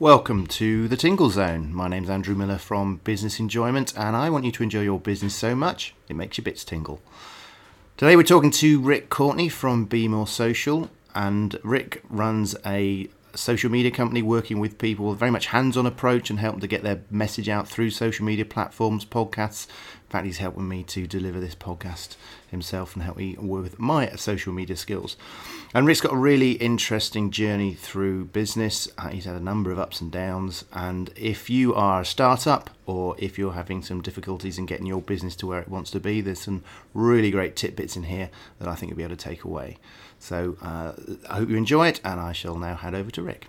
Welcome to the Tingle Zone. My name's Andrew Miller from Business Enjoyment, and I want you to enjoy your business so much it makes your bits tingle. Today we're talking to Rick Courtney from Be More Social, and Rick runs a social media company working with people with very much hands-on approach and help them to get their message out through social media platforms, podcasts. In fact, he's helping me to deliver this podcast himself and help me with my social media skills. And Rick's got a really interesting journey through business. Uh, he's had a number of ups and downs. And if you are a startup or if you're having some difficulties in getting your business to where it wants to be, there's some really great tidbits in here that I think you'll be able to take away. So uh, I hope you enjoy it, and I shall now hand over to Rick.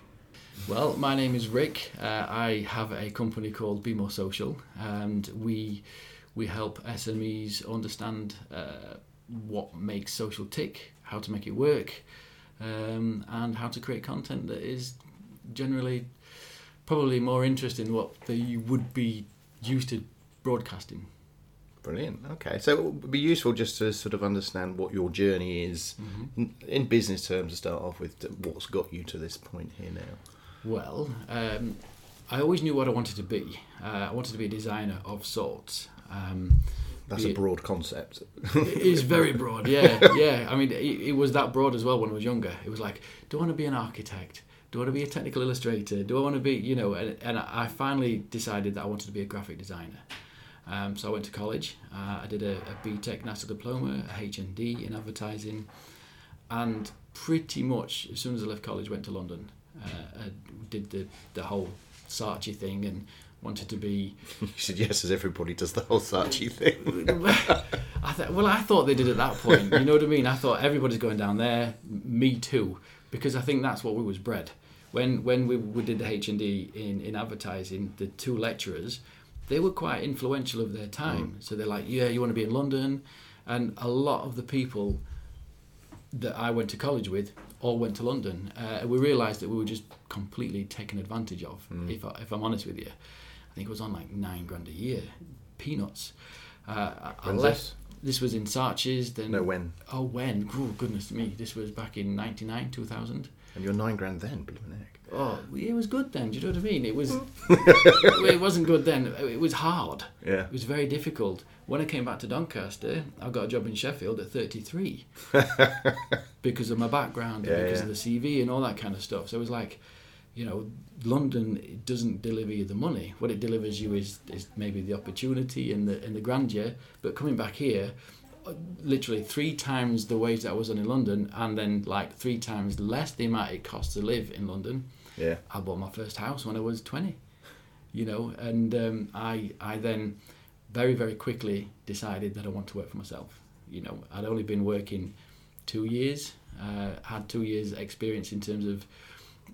Well, my name is Rick. Uh, I have a company called Be More Social, and we we help SMEs understand uh, what makes social tick, how to make it work, um, and how to create content that is generally probably more interesting than what they would be used to broadcasting. Brilliant. Okay, so it would be useful just to sort of understand what your journey is mm-hmm. in, in, business terms to start off with. What's got you to this point here now? Well, um, I always knew what I wanted to be. Uh, I wanted to be a designer of sorts. Um, That's a broad concept. it is very broad. Yeah, yeah. I mean, it, it was that broad as well when I was younger. It was like, do I want to be an architect? Do I want to be a technical illustrator? Do I want to be, you know? And, and I finally decided that I wanted to be a graphic designer. Um, so I went to college. Uh, I did a, a BTEC National Diploma, a HND in advertising, and pretty much as soon as I left college, went to London. Uh, I did the the whole Saatchi thing and wanted to be. You said yes, as everybody does the whole Saatchi thing. I th- well, I thought they did at that point. You know what I mean? I thought everybody's going down there. Me too, because I think that's what we was bred. When when we, we did the HND in in advertising, the two lecturers they were quite influential of their time. Mm. So they're like, yeah, you want to be in London, and a lot of the people that I went to college with all went to London. Uh, we realised that we were just completely taken advantage of. Mm. If, I, if I'm honest with you, I think it was on like nine grand a year, peanuts. Uh, I left. This? this? was in Saatchi's. Then no, when? Oh, when? Oh, goodness me! This was back in '99, 2000. And you're nine grand then, believe it oh, it was good then. Do you know what I mean? It was. it wasn't good then. It was hard. Yeah. It was very difficult. When I came back to Doncaster, I got a job in Sheffield at 33 because of my background, yeah, because yeah. of the CV and all that kind of stuff. So it was like, you know, London doesn't deliver you the money. What it delivers you is is maybe the opportunity and the and the grandeur. But coming back here, literally three times the wage that I was on in London, and then like three times less the amount it costs to live in London. Yeah. I bought my first house when I was 20, you know, and um, I, I then very, very quickly decided that I want to work for myself. You know, I'd only been working two years, uh, had two years experience in terms of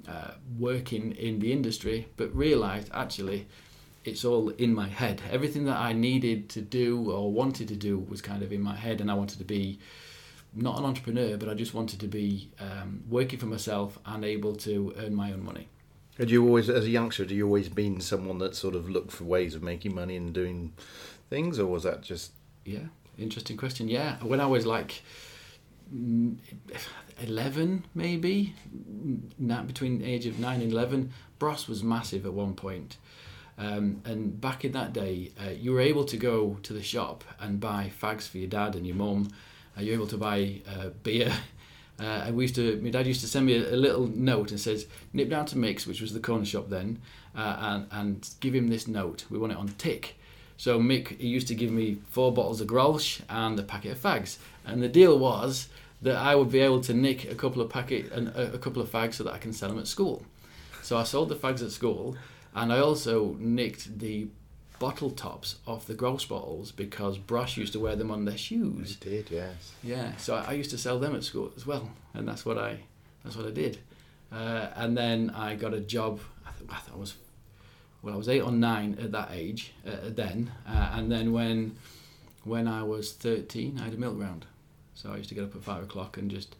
uh, working in the industry, but realized actually it's all in my head. Everything that I needed to do or wanted to do was kind of in my head, and I wanted to be not an entrepreneur, but I just wanted to be um, working for myself and able to earn my own money. Had you always, as a youngster, had you always been someone that sort of looked for ways of making money and doing things, or was that just? Yeah, interesting question. Yeah, when I was like eleven, maybe, not between the age of nine and eleven, Bros was massive at one point. Um, and back in that day, uh, you were able to go to the shop and buy fags for your dad and your mum uh, you're able to buy uh, beer. Uh, and we used to, my dad used to send me a, a, little note and says, nip down to Mick's which was the corner shop then, uh, and, and give him this note. We want it on tick. So Mick, he used to give me four bottles of Grolsch and a packet of fags. And the deal was that I would be able to nick a couple of packet and a, couple of fags so that I can sell them at school. So I sold the fags at school, and I also nicked the bottle tops off the Grolsch bottles because Bros used to wear them on their shoes. They did, yes. Yeah, so I, I, used to sell them at school as well, and that's what I that's what I did. Uh, and then I got a job. I, th- I, I was well, I was eight or nine at that age uh, then, uh, and then when when I was thirteen, I had a milk round. So I used to get up at five o'clock and just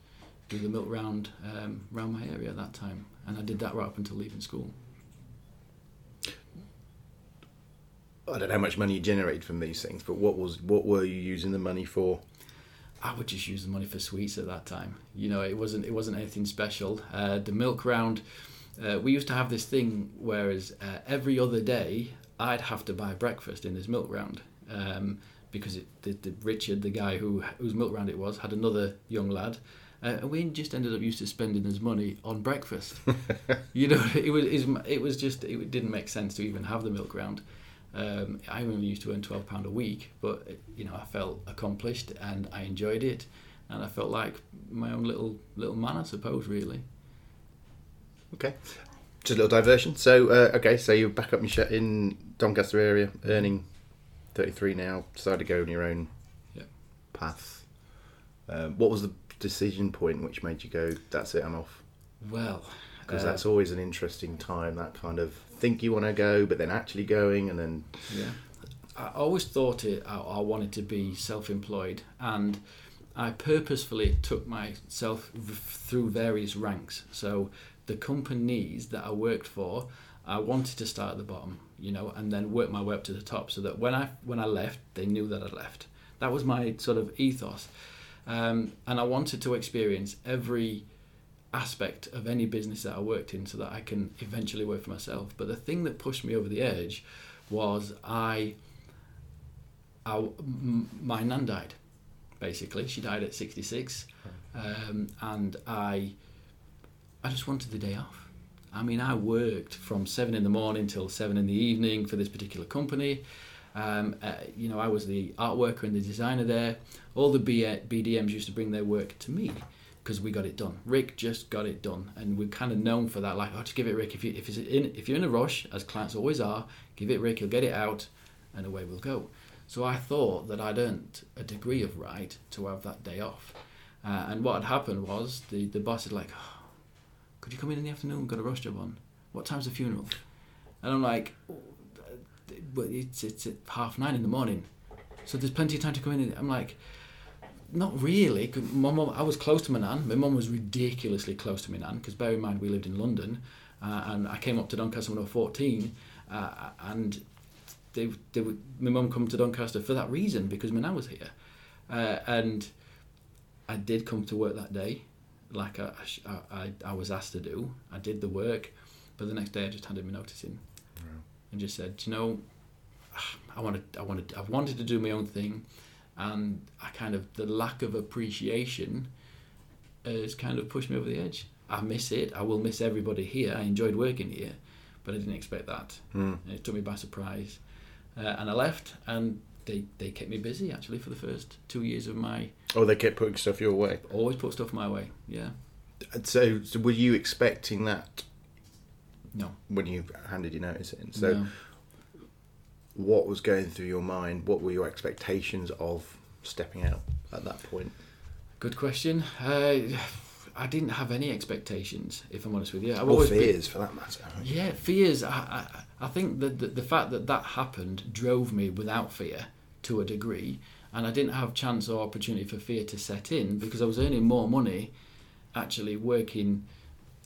do the milk round um, around my area at that time, and I did that right up until leaving school. I don't know how much money you generated from these things, but what was what were you using the money for? I would just use the money for sweets at that time. You know, it wasn't it wasn't anything special. Uh, the milk round, uh, we used to have this thing whereas uh, every other day I'd have to buy breakfast in this milk round um, because it, the, the Richard, the guy who whose milk round it was, had another young lad. Uh, and we just ended up used to spending his money on breakfast. you know, it was it was just it didn't make sense to even have the milk round. Um, I only used to earn twelve pound a week, but you know I felt accomplished and I enjoyed it, and I felt like my own little little man, I suppose, really. Okay, just a little diversion. So, uh, okay, so you're back up in, Sh- in Doncaster area, earning 33 now, decided to go on your own Yeah. path. Um, what was the decision point which made you go, that's it, I'm off? Well, Because uh, that's always an interesting time, that kind of think you want to go, but then actually going, and then, Yeah. I always thought it. I, I wanted to be self-employed, and I purposefully took myself through various ranks. So the companies that I worked for, I wanted to start at the bottom, you know, and then work my way up to the top, so that when I when I left, they knew that I'd left. That was my sort of ethos, um, and I wanted to experience every aspect of any business that I worked in so that I can eventually work for myself. But the thing that pushed me over the edge was I, my nan died, basically. She died at 66. Um, and I, I just wanted the day off. I mean, I worked from seven in the morning till seven in the evening for this particular company. Um, uh, you know, I was the art worker and the designer there. All the BDMs used to bring their work to me because we got it done. Rick just got it done, and we're kind of known for that. Like, oh, just give it Rick. If you if it's in if you're in a rush, as clients always are, give it Rick. He'll get it out, and away we'll go. So I thought that I'd earned a degree of right to have that day off. Uh, and what had happened was the the boss is like, oh, could you come in in the afternoon? Got a rush job on. What time's the funeral? And I'm like, "Oh, but it's it's at half nine in the morning, so there's plenty of time to come in. I'm like, not really. My mum, I was close to my nan. My mum was ridiculously close to my nan because bear in mind we lived in London, uh, and I came up to Doncaster when I was 14, uh, and they, they would, my mum come to Doncaster for that reason because my nan was here, uh, and I did come to work that day, like I, I, I, I was asked to do. I did the work, but the next day I just handed my notice in, and just said, "Do you know, I wanted, I wanted, I wanted to do my own thing, and I kind of the lack of appreciation has kind of pushed me over the edge. I miss it. I will miss everybody here. I enjoyed working here, but I didn't expect that. Mm. And it took me by surprise, uh, and I left, and they they kept me busy actually for the first two years of my. oh, they kept putting stuff your way. Always put stuff my way. Yeah. And So, so were you expecting that No. when you handed your notice in? So, no. what was going through your mind? What were your expectations of stepping out at that point? Good question. Uh, I didn't have any expectations, if I'm honest with you. I've Or always been- fears, for that matter. Yeah, fears. I, I, I think that the, the fact that that happened drove me without fear to a degree, and I didn't have chance or opportunity for fear to set in because I was earning more money, actually working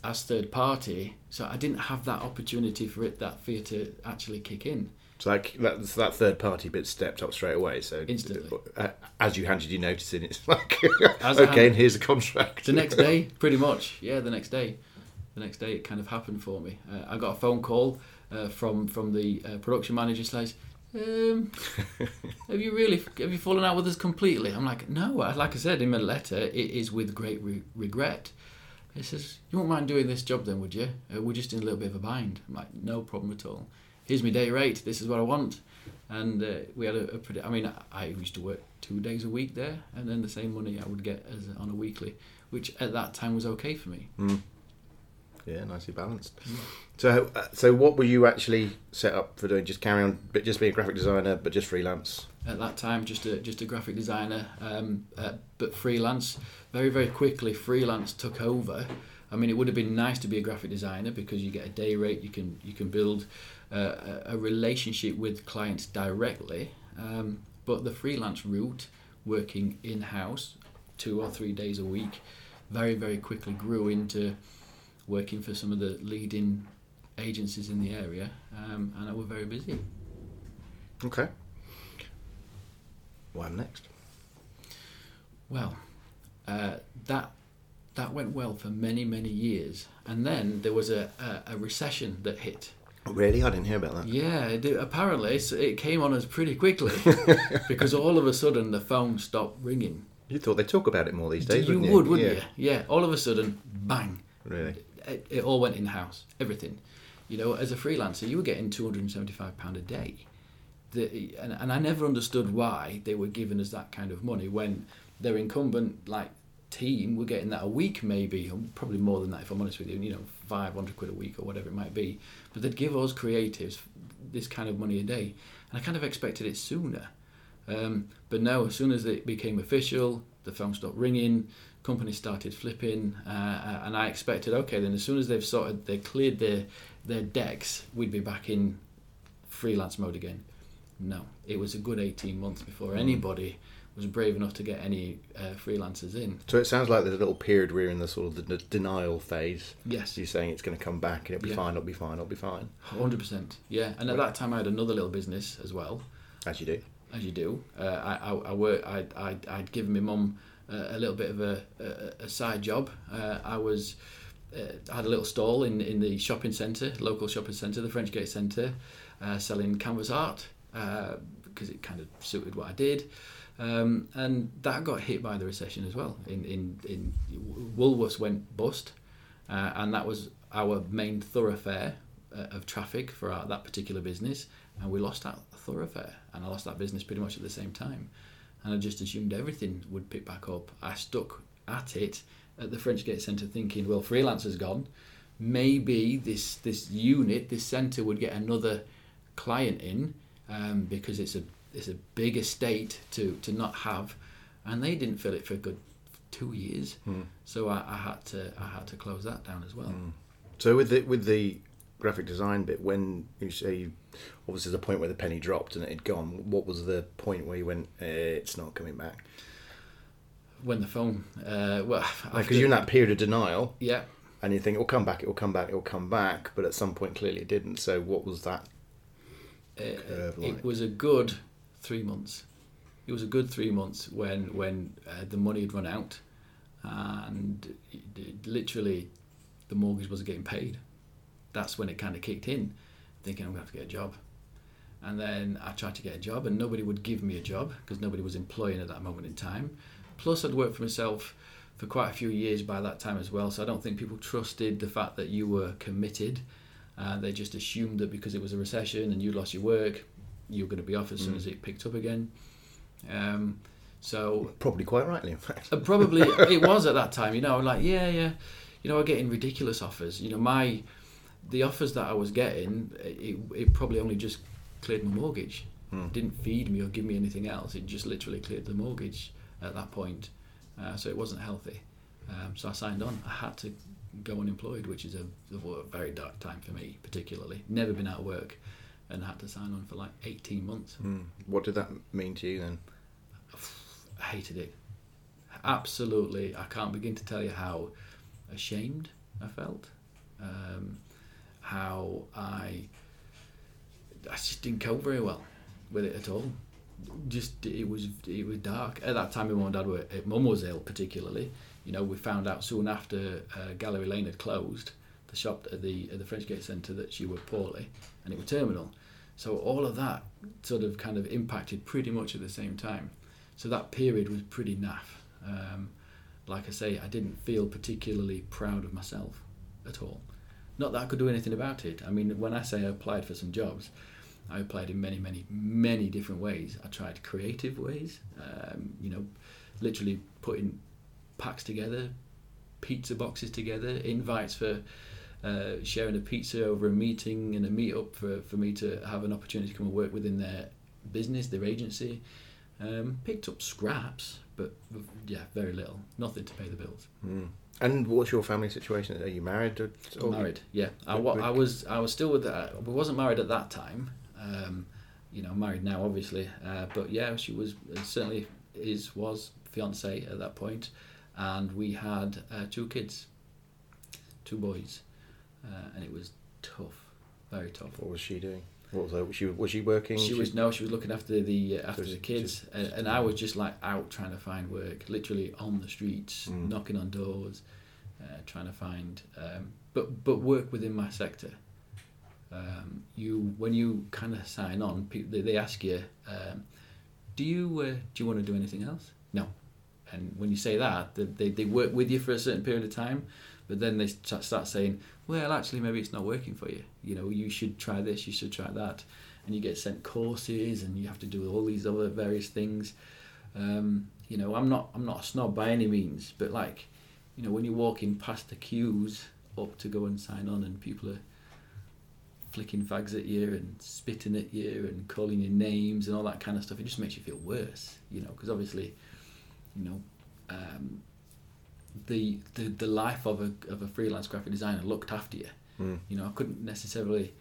as third party. So I didn't have that opportunity for it, that fear to actually kick in. So like that, that third party bit stepped up straight away. So Instantly. uh, as you handed your notice in, it's like As okay, hand- and here's a contract. The next day, pretty much. Yeah, the next day. The next day, it kind of happened for me. Uh, I got a phone call uh, from from the uh, production manager. Says, um, "Have you really have you fallen out with us completely?" I'm like, "No." Like I said in my letter, it is with great re- regret. He says, "You won't mind doing this job then, would you? Uh, we're just in a little bit of a bind." I'm like, "No problem at all. Here's my day rate. This is what I want." And uh, we had a, a pretty. I mean, I, I used to work two days a week there, and then the same money I would get as on a weekly, which at that time was okay for me. Mm. Yeah, nicely balanced. So, uh, so what were you actually set up for doing? Just carry on, but just being a graphic designer, but just freelance. at that time just a just a graphic designer um, uh, but freelance very very quickly freelance took over I mean it would have been nice to be a graphic designer because you get a day rate you can you can build uh, a relationship with clients directly um, but the freelance route working in-house two or three days a week very very quickly grew into working for some of the leading agencies in the area um, and I was very busy Okay. What happened next? Well, uh, that that went well for many many years, and then there was a, a, a recession that hit. Really, I didn't hear about that. Yeah, it, apparently it came on us pretty quickly because all of a sudden the phone stopped ringing. You thought they'd talk about it more these days, you wouldn't you? would, wouldn't yeah. you? Yeah. All of a sudden, bang! Really? It, it all went in house. Everything. You know, as a freelancer, you were getting two hundred and seventy-five pound a day. The, and, and I never understood why they were giving us that kind of money when their incumbent like team were getting that a week maybe, or probably more than that if I'm honest with you. You know, five hundred quid a week or whatever it might be. But they'd give us creatives this kind of money a day, and I kind of expected it sooner. Um, but no, as soon as it became official, the phone stopped ringing, companies started flipping, uh, and I expected, okay, then as soon as they've sorted, they cleared their their decks, we'd be back in freelance mode again. No, it was a good 18 months before anybody was brave enough to get any uh, freelancers in. So it sounds like there's a little period where you're in the sort of the d- denial phase. Yes, You're saying it's going to come back and it'll be Yeah. fine, it'll be fine, it'll be fine, 100%. Yeah, and at that time I had another little business as well. as you do. as you do. Uh, I, I, I work. I, I, I'd given my mum uh, a little bit of a, a, a side job. Uh, I was. Uh, had a little stall in, in the shopping centre, local shopping centre, the Frenchgate Centre, uh, selling canvas art uh, because it kind of suited what I did. Um, and that got hit by the recession as well. In, in, in Woolworths went bust, uh, and that was our main thoroughfare uh, of traffic for our, that particular business, and we lost that thoroughfare, and I lost that business pretty much at the same time, and I just assumed everything would pick back up. I stuck at it at the Frenchgate Centre, thinking, well, freelancer's gone, maybe this this unit, this centre would get another client in, um, because it's a it's a big estate to to not have, and they didn't fill it for a good two years, so I, I had to I had to close that down as well. So with the with the graphic design bit, when you say obviously the point where the penny dropped and it had gone, what was the point where you went, eh, it's not coming back? When the phone, uh, well, Because you're in that period of denial yeah, and you think it'll come back, it'll come back, it'll come back, but at some point clearly it didn't. So what was that? uh, like. it was a good three months. It was a good three months when when uh, the money had run out, and it, it- literally the mortgage wasn't getting paid. That's when it kind of kicked in, thinking I'm going to have to get a job. And then I tried to get a job, and nobody would give me a job because nobody was employing at that moment in time. Plus, I'd worked for myself for quite a few years by that time as well, so I don't think people trusted the fact that you were committed. Uh, they just assumed that because it was a recession and you lost your work, you were going to be off as soon as it picked up again. Um, so Probably quite rightly, in fact. uh, probably it was at that time. You know, like yeah, yeah. You know, we're getting ridiculous offers. You know, my the offers that I was getting, it, it probably only just cleared my mortgage. It didn't feed me or give me anything else. It just literally cleared the mortgage at that point. Uh, so it wasn't healthy. Um, so I signed on. I had to go unemployed, which is a, a very dark time for me, particularly. Never been out of work, and I had to sign on for like 18 months. Hmm. What did that mean to you then? I hated it. Absolutely, I can't begin to tell you how ashamed I felt, um, how I I just didn't cope very well with it at all. Just it was it was dark at that time. My mum and dad were uh, mum was ill particularly. You know, we found out soon after uh, Gallery Lane had closed, the shop at the at the Frenchgate Centre that she were poorly, and it was terminal. So all of that sort of kind of impacted pretty much at the same time. So that period was pretty naff. Um, like I say, I didn't feel particularly proud of myself at all. Not that I could do anything about it. I mean, when I say I applied for some jobs, I applied in many, many, many different ways. I tried creative ways, um, you know, literally putting packs together, pizza boxes together, invites for uh, sharing a pizza over a meeting and a meetup for, for me to have an opportunity to come and work within their business, their agency. Um, picked up scraps, but yeah, very little. Nothing to pay the bills. Hmm. And what's your family situation? Are you married? Or, or- married, yeah. I, with- I was I was still with. Uh, we wasn't married at that time. Um, you know, married now, obviously. Uh, but yeah, she was certainly is was fiance at that point, and we had uh, two kids, two boys, uh, and it was tough, very tough. What was she doing? What was, her, was she was she working? She was no, she was looking after the uh, after So the she- kids, and, and I was just like out trying to find work, literally on the streets, Mm. knocking on doors. uh, trying to find, um, but but work within my sector. Um, you when you kind of sign on, they, they ask you, um, do you uh, do you want to do anything else? No, and when you say that, they, they, they work with you for a certain period of time, but then they start saying, well, actually, maybe it's not working for you. You know, you should try this, you should try that, and you get sent courses, and you have to do all these other various things. Um, you know, I'm not I'm not a snob by any means, but like, you know, when you're walking past the queues up to go and sign on, and people are flicking fags at you and spitting at you and calling you names and all that kind of stuff, it just makes you feel worse. You know, because obviously, you know, um, the, the the life of a of a freelance graphic designer looked after you. Mm. You know, I couldn't necessarily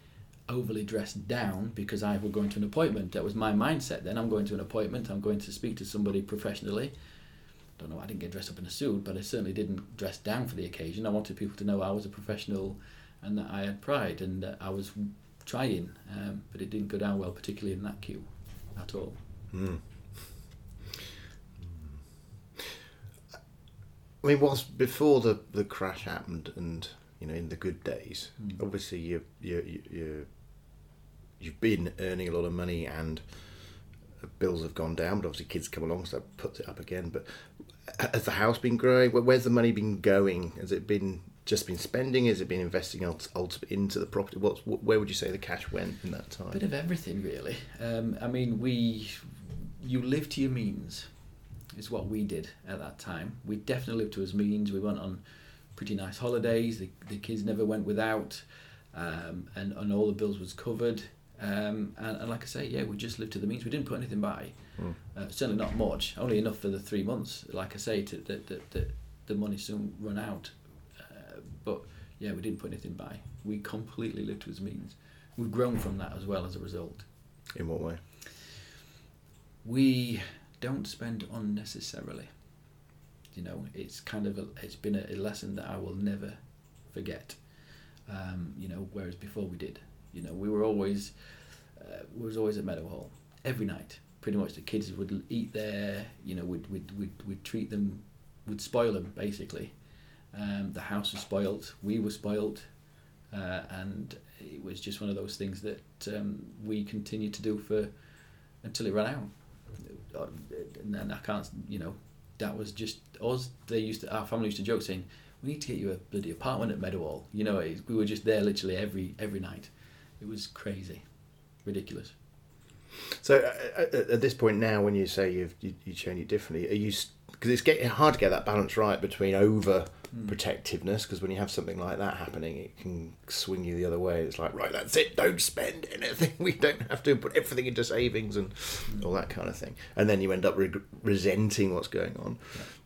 overly dress down because I was going to an appointment. That was my mindset. Then I'm going to an appointment. I'm going to speak to somebody professionally. Don't know. I didn't get dressed up in a suit, but I certainly didn't dress down for the occasion. I wanted people to know I was a professional and that I had pride and that I was trying, um, but it didn't go down well, particularly in that queue, at all. Mm. I mean, was before the, the crash happened, and you know, in the good days, Mm. obviously you you you you you've been earning a lot of money, and bills have gone down, but obviously kids come along, so that puts it up again. But has the house been growing? Where's the money been going? Has it been just been spending? Has it been investing into the property? What's where would you say the cash went in that time? A bit of everything really um, i mean we you live to your means is what we did at that time. We definitely lived to his means we went on pretty nice holidays. The, the kids never went without um, and, and all the bills was covered. Um, and, and like i say yeah we just lived to the means. We didn't put anything by. Mm. uh, certainly not much. Only enough for the three months like i say to, that, that, that the money soon run out. Uh, but yeah we didn't put anything by. We completely lived to his means. We've grown from that as well as a result. In what way? we don't spend unnecessarily. You know, it's kind of a, it's been a, a lesson that I will never forget. Um, you know, whereas before we did. You know, we were always uh, we was always at Meadowhall every night. Pretty much the kids would eat there. You know, we'd we'd we'd, we'd treat them, would spoil them basically. Um, the house was spoilt. We were spoilt. Uh, and it was just one of those things that um, we continued to do for until it ran out. Uh, And then I can't, you know, that was just us. They used to, our family used to joke saying, "We need to get you a bloody apartment at Meadowhall." You know, it, we were just there literally every every night. It was crazy, ridiculous. So uh, at, at this point now, when you say you've you, you change it differently, are you because it's getting hard to get that balance right between hmm. over protectiveness because when you have something like that happening, it can swing you the other way. It's like right, that's it. Don't spend anything. We don't have to put everything into savings and hmm. all that kind of thing. And then you end up reg- resenting what's going on.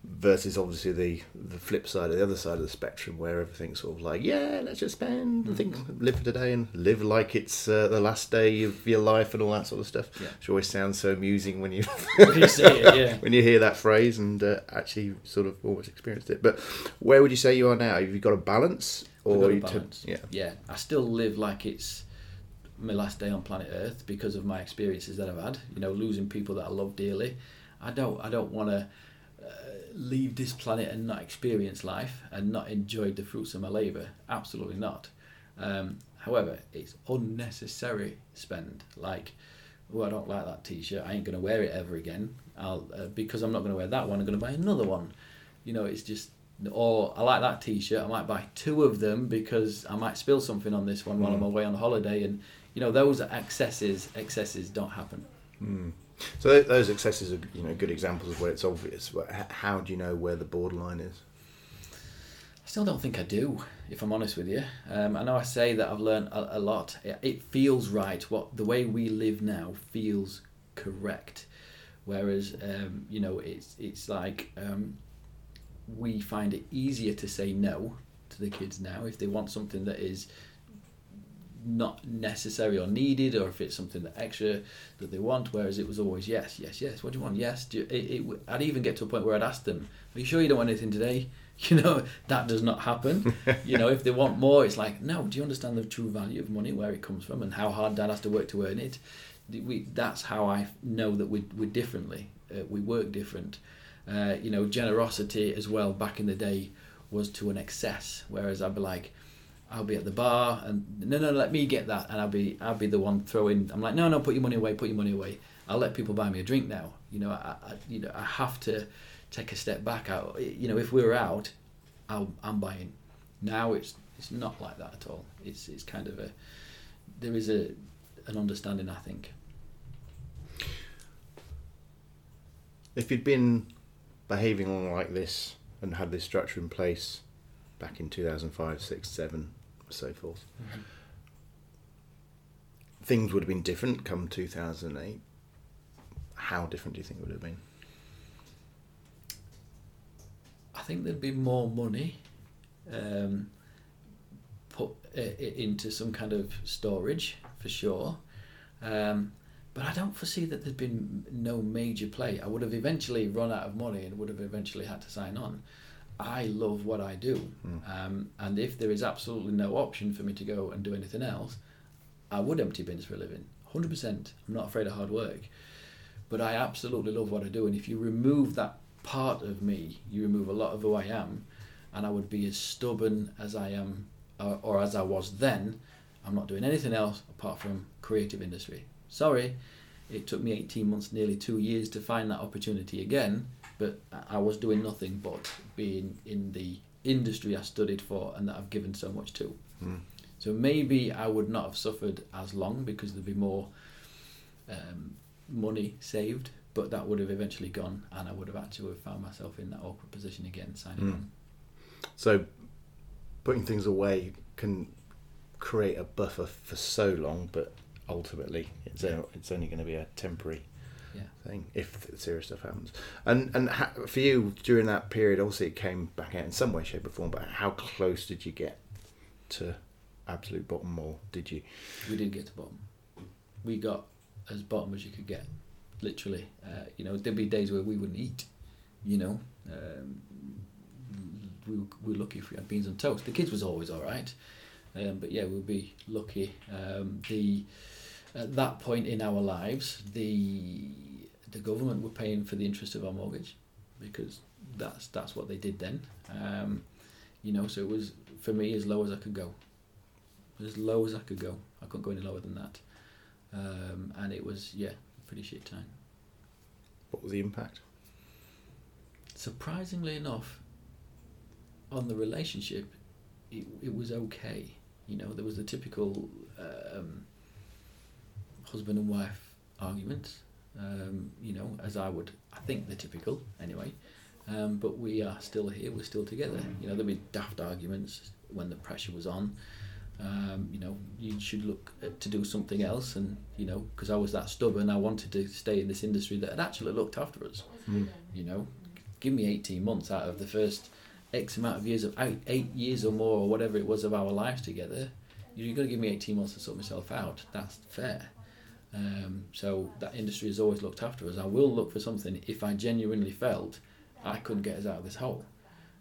Versus obviously the the flip side of the other side of the spectrum where everything's sort of like yeah let's just spend and think live for today and live like it's uh, the last day of your life and all that sort of stuff Yeah. which always sounds so amusing when you When you it, yeah. when you hear that phrase and uh, actually sort of almost experienced it. But where would you say you are now? Have you got a balance, or you t- yeah, yeah, I still live like it's my last day on planet Earth because of my experiences that I've had. You know, losing people that I love dearly. I don't. I don't want to leave this planet and not experience life and not enjoy the fruits of my labour. Absolutely not. Um, however, it's unnecessary spend. Like, oh, I don't like that T-shirt. I ain't gonna wear it ever again. I'll uh, because I'm not gonna wear that one. I'm gonna buy another one. You know, it's just. Or I like that T-shirt. I might buy two of them because I might spill something on this one while I'm away on holiday. And you know, those excesses excesses don't happen. So th- those excesses are you know good examples of where it's obvious. But how do you know where the borderline is? I still don't think I do, if I'm honest with you. Um, I know I say that I've learned a, a lot. It, it feels right. What the way we live now feels correct, whereas um, you know it's it's like um, we find it easier to say no to the kids now if they want something that is not necessary or needed, or if it's something that extra that they want. Whereas it was always yes, yes, yes. What do you want? Yes. Do you, it, it, I'd even get to a point where I'd ask them, "Are you sure you don't want anything today?" You know that does not happen. you know if they want more, it's like, no. Do you understand the true value of money, where it comes from, and how hard Dad has to work to earn it? We, that's how I know that we we're differently. Uh, we work different. Uh, you know, generosity as well. Back in the day, was to an excess. Whereas I'd be like, I'll be at the bar and no, no, let me get that, and I'll be, I'll be the one throwing. I'm like, no, no, put your money away, put your money away. I'll let people buy me a drink now. You know, I, I you know, I have to take a step back. Out, you know, if we were out, I'll, I'm buying. Now it's it's not like that at all. It's it's kind of a there is a an understanding, I think. If you'd been behaving like this and had this structure in place back in 2005, 6, 7, so forth, mm-hmm. things would have been different come 2008. How different do you think it would have been? I think there'd be more money um, put uh, into some kind of storage for sure. Um, but I don't foresee that there'd been no major play. I would have eventually run out of money and would have eventually had to sign on. I love what I do, mm. um, and if there is absolutely no option for me to go and do anything else, I would empty bins for a living. Hundred percent. I'm not afraid of hard work, but I absolutely love what I do. And if you remove that part of me, you remove a lot of who I am, and I would be as stubborn as I am, or, or as I was then. I'm not doing anything else apart from creative industry. Sorry, it took me 18 months, nearly two years to find that opportunity again, but I was doing nothing but being in the industry I studied for and that I've given so much to. Mm. So maybe I would not have suffered as long because there'd be more um, money saved, but that would have eventually gone and I would have actually found myself in that awkward position again, signing mm. on. So putting things away can create a buffer for so long, but ultimately it's yeah. it's only going to be a temporary yeah. thing if serious stuff happens. And and ha- for you during that period, obviously it came back out in some way, shape, or form. But how close did you get to absolute bottom, or did you? We didn't get to bottom. We got as bottom as you could get, literally. Uh, you know, there'd be days where we wouldn't eat. You know, um, we, we were lucky if we had beans and toast. The kids was always all right. Um, but yeah, we'd be lucky. Um, the at that point in our lives, the the government were paying for the interest of our mortgage because that's that's what they did then. Um, you know, so it was for me as low as I could go, as low as I could go. I couldn't go any lower than that, um, and it was yeah, pretty shit time. What was the impact? Surprisingly enough, on the relationship, it, it was okay. You know, there was the typical um, husband and wife arguments. Um, you know, as I would, I think they're typical anyway. Um, but we are still here. We're still together. You know, there'll be daft arguments when the pressure was on. Um, you know, you should look to do something else, and you know, because I was that stubborn, I wanted to stay in this industry that had actually looked after us. Mm. You know, give me eighteen months out of the first X amount of years of eight, eight years or more, or whatever it was of our lives together. You've got to give me eighteen months to sort myself out. That's fair. Um, so that industry has always looked after us. I will look for something if I genuinely felt I couldn't get us out of this hole.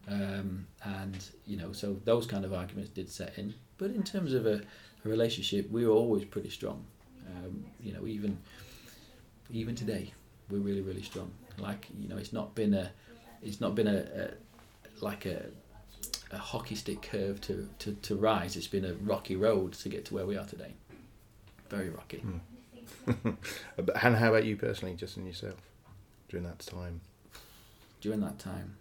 Um, and you know, so those kind of arguments did set in. But in terms of a, a relationship, we were always pretty strong. Um, you know, even even today, we're really really strong. Like you know, it's not been a it's not been a, a like a a hockey stick curve to, to, to rise. It's been a rocky road to get to where we are today. Very rocky. Mm. and how about you personally, just in yourself, during that time? During that time,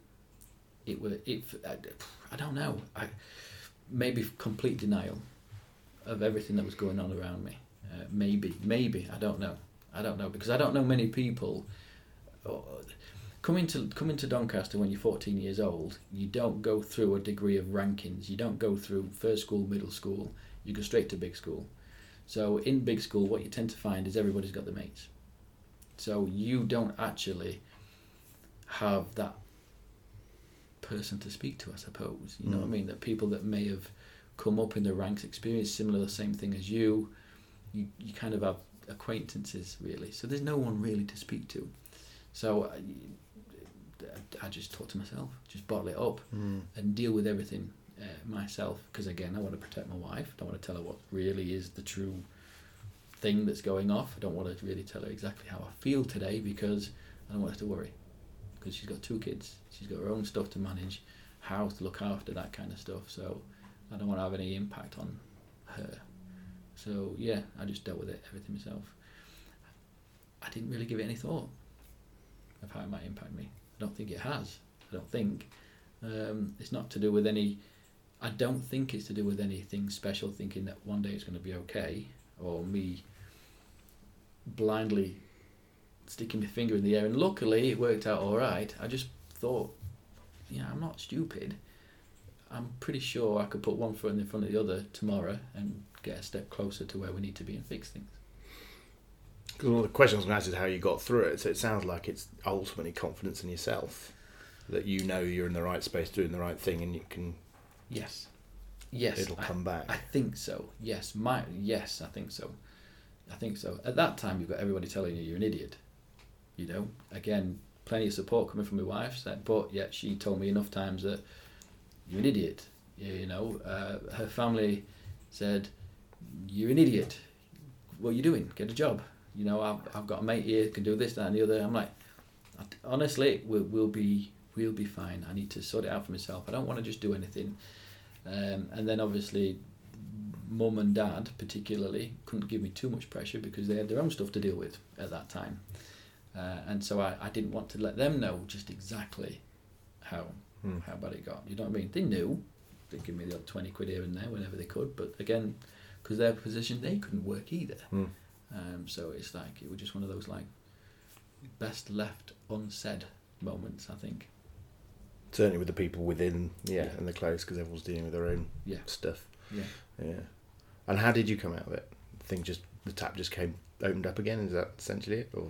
it was it. I, don't know. I maybe complete denial of everything that was going on around me. Uh, maybe, maybe I don't know. I don't know because I don't know many people. Coming to coming to Doncaster when you're 14 years old, you don't go through a degree of rankings. You don't go through first school, middle school. You go straight to big school. So in big school, what you tend to find is everybody's got their mates. So you don't actually have that person to speak to, I suppose. You know mm. what I mm. mean? That people that may have come up in the ranks, experience similar the same thing as you, you, you kind of have acquaintances really. So there's no one really to speak to. So I, I just talk to myself, just bottle it up, mm. and deal with everything uh, myself because again I want to protect my wife. I don't want to tell her what really is the true thing that's going off. I don't want to really tell her exactly how I feel today because I don't want her to worry because she's got two kids. She's got her own stuff to manage. how to look after that kind of stuff. So I don't want to have any impact on her. So yeah, I just dealt with it everything myself. I didn't really give it any thought of how it might impact me. I don't think it has. I don't think um, it's not to do with any. I don't think it's to do with anything special. Thinking that one day it's going to be okay, or me blindly sticking my finger in the air. And luckily, it worked out all right. I just thought, yeah, I'm not stupid. I'm pretty sure I could put one foot in front of the other tomorrow and get a step closer to where we need to be and fix things. Because one of the questions I was going to ask is how you got through it. So it sounds like it's ultimately confidence in yourself that you know you're in the right space doing the right thing and you can. Yes. Yes. It'll I, come back. I think so. Yes. My yes, I think so. I think so. At that time, you've got everybody telling you you're an idiot. You know, again, plenty of support coming from my wife, said, but yet she told me enough times that you're an idiot. You know, uh, her family said, you're an idiot. What are you doing? Get a job. You know, I've, I've got a mate here can do this, that, and the other. I'm like, honestly, we'll, we'll be we'll be fine. I need to sort it out for myself. I don't want to just do anything. Um, and then obviously, mum and dad particularly couldn't give me too much pressure because they had their own stuff to deal with at that time. Uh, and so I, I didn't want to let them know just exactly how Hmm. how bad it got. You know what I mean? They knew. They'd give me the odd 20 quid here and there whenever they could. But again, because their position, they couldn't work either. Hmm. Um, so it's like, it was just one of those like best left unsaid moments, I think. Certainly with the people within, yeah, Yeah. and the close, because everyone's dealing with their own Yeah. stuff. Yeah. Yeah. And how did you come out of it? Thing just the tap just came opened up again. Is that essentially it, or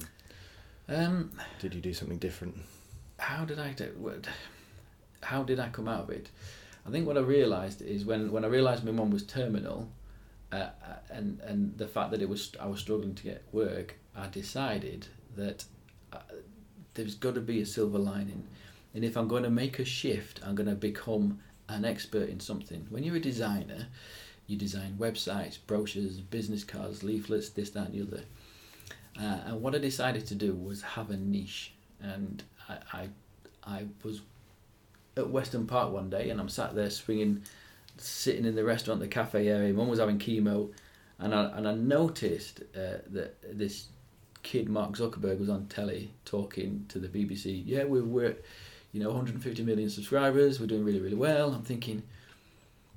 Um, did you do something different? how did I do? How did I come out of it? I think what I realised is when, when I realised my mum was terminal, uh, uh, and and the fact that it was I was struggling to get work, I decided that uh, there's got to be a silver lining, and if I'm going to make a shift, I'm going to become an expert in something. When you're a designer, you design websites, brochures, business cards, leaflets, this, that, and the other. Uh, and what I decided to do was have a niche, and I, I, I was at Weston Park one day, and I'm sat there swinging, sitting in the restaurant, the cafe area. Mum was having chemo, and I and I noticed uh, that this kid Mark Zuckerberg was on telly talking to the BBC. Yeah, we're we're, you know, 150 million subscribers. We're doing really really well. I'm thinking.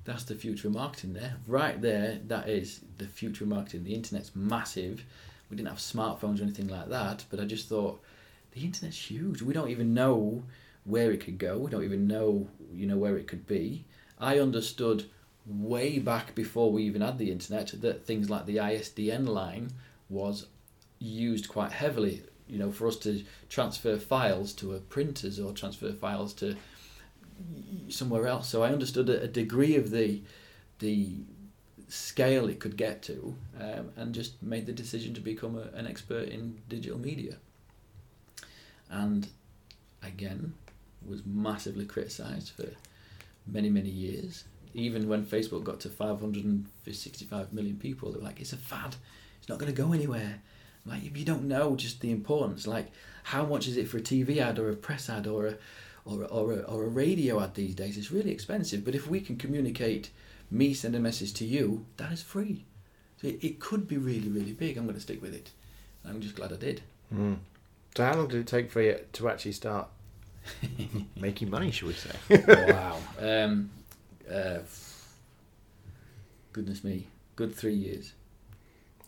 That's the future of marketing there. Right there, that is the future of marketing. The internet's massive. We didn't have smartphones or anything like that, but I just thought the internet's huge. We don't even know where it could go. We don't even know, you know, where it could be. I understood way back before we even had the internet that things like the ISDN line was used quite heavily. You know, for us to transfer files to a printers or transfer files to somewhere else. So I understood a, degree of the the scale it could get to, um, and just made the decision to become a, an expert in digital media. And again, was massively criticised for many many years. Even when Facebook got to 565 million people, they were like, "It's a fad. It's not going to go anywhere." Like if you don't know just the importance, like how much is it for a TV ad or a press ad or a or or a, or a radio ad these days? It's really expensive. But if we can communicate, me send a message to you, that is free. So it, it could be really really big. I'm going to stick with it. I'm just glad I did. Hmm. So how long did it take for you to actually start making money? Should we say? wow. Um, uh, goodness me, good three years.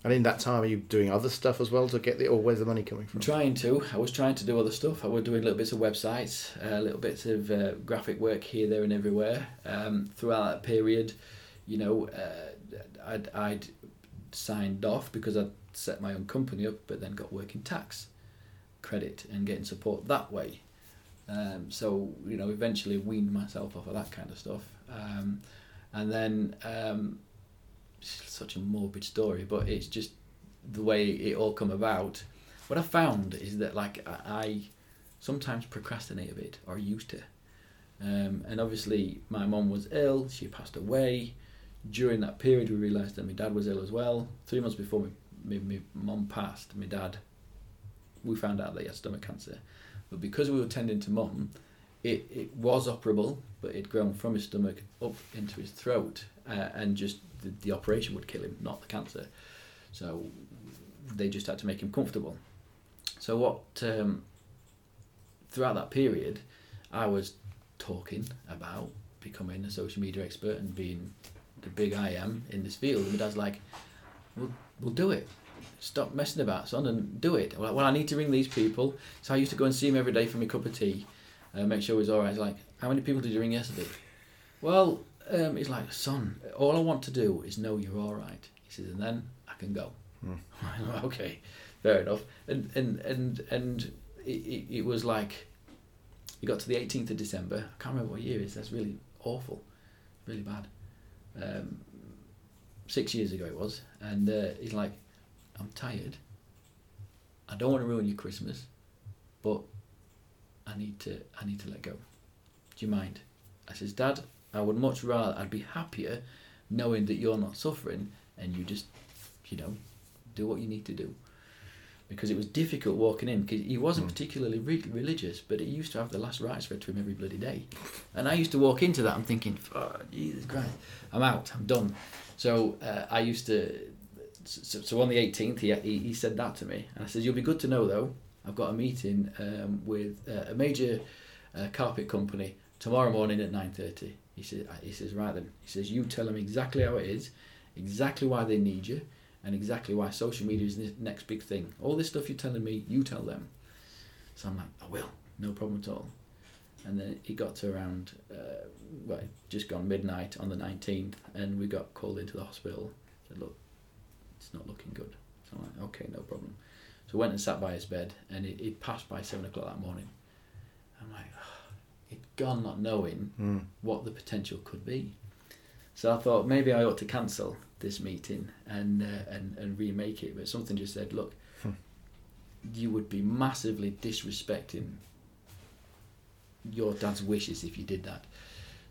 And in that time, are you doing other stuff as well to get the, or where's the money coming from? trying to. I was trying to do other stuff. I was doing little bits of websites, uh, little bits of uh, graphic work here, there, and everywhere. Um, throughout that period, you know, uh, I'd, I'd signed off because I'd set my own company up, but then got working tax credit and getting support that way. Um, so you know, eventually weaned myself off of that kind of stuff. Um, and then um, such a morbid story, but it's just the way it all come about. What I found is that like I, sometimes procrastinate a bit or used to, um, and obviously my mom was ill. She passed away. During that period, we realised that my dad was ill as well. Three months before my, my passed, my dad, we found out that he had stomach cancer. But because we were tending to mum, it, it was operable, but it'd grown from his stomach up into his throat, uh, and just the, the operation would kill him, not the cancer. So they just had to make him comfortable. So what? Um, throughout that period, I was talking about becoming a social media expert and being the big I am in this field. And my dad's like, "We'll, we'll do it. Stop messing about, son, and do it." Well, I need to ring these people. So I used to go and see him every day for my cup of tea, uh, make sure he's all right. He's like, "How many people did you ring yesterday?" Well, um, he's like, "Son, all I want to do is know you're all right." He says, "And then I can go." okay, fair enough. And and and and it, it, it was like, you got to the 18th of December. I can't remember what year it is. That's really awful, really bad. Um, six years ago it was, and uh, he's like, "I'm tired. I don't want to ruin your Christmas, but I need to. I need to let go. Do you mind?" I says, "Dad, I would much rather. I'd be happier knowing that you're not suffering and you just, you know, do what you need to do." Because it was difficult walking in because he wasn't particularly re- religious, but he used to have the last rites read to him every bloody day, and I used to walk into that. I'm thinking, oh, Jesus Christ, I'm out, I'm done. So uh, I used to. So, so on the 18th, he, he he said that to me, and I said, "You'll be good to know though. I've got a meeting um, with uh, a major uh, carpet company tomorrow morning at 9:30." He said, "He says right then." He says, "You tell them exactly how it is, exactly why they need you, and exactly why social media is the next big thing. All this stuff you're telling me, you tell them." So I'm like, "I will, no problem at all." And then it got to around, uh, well, just gone midnight on the 19th, and we got called into the hospital. Said, look, it's not looking good. So I'm like, okay, no problem. So I went and sat by his bed, and it, it passed by seven o'clock that morning. I'm like, it'd gone not knowing Mm. what the potential could be. So I thought maybe I ought to cancel this meeting and uh, and and remake it. But something just said, look, Hmm. you would be massively disrespecting your dad's wishes if you did that.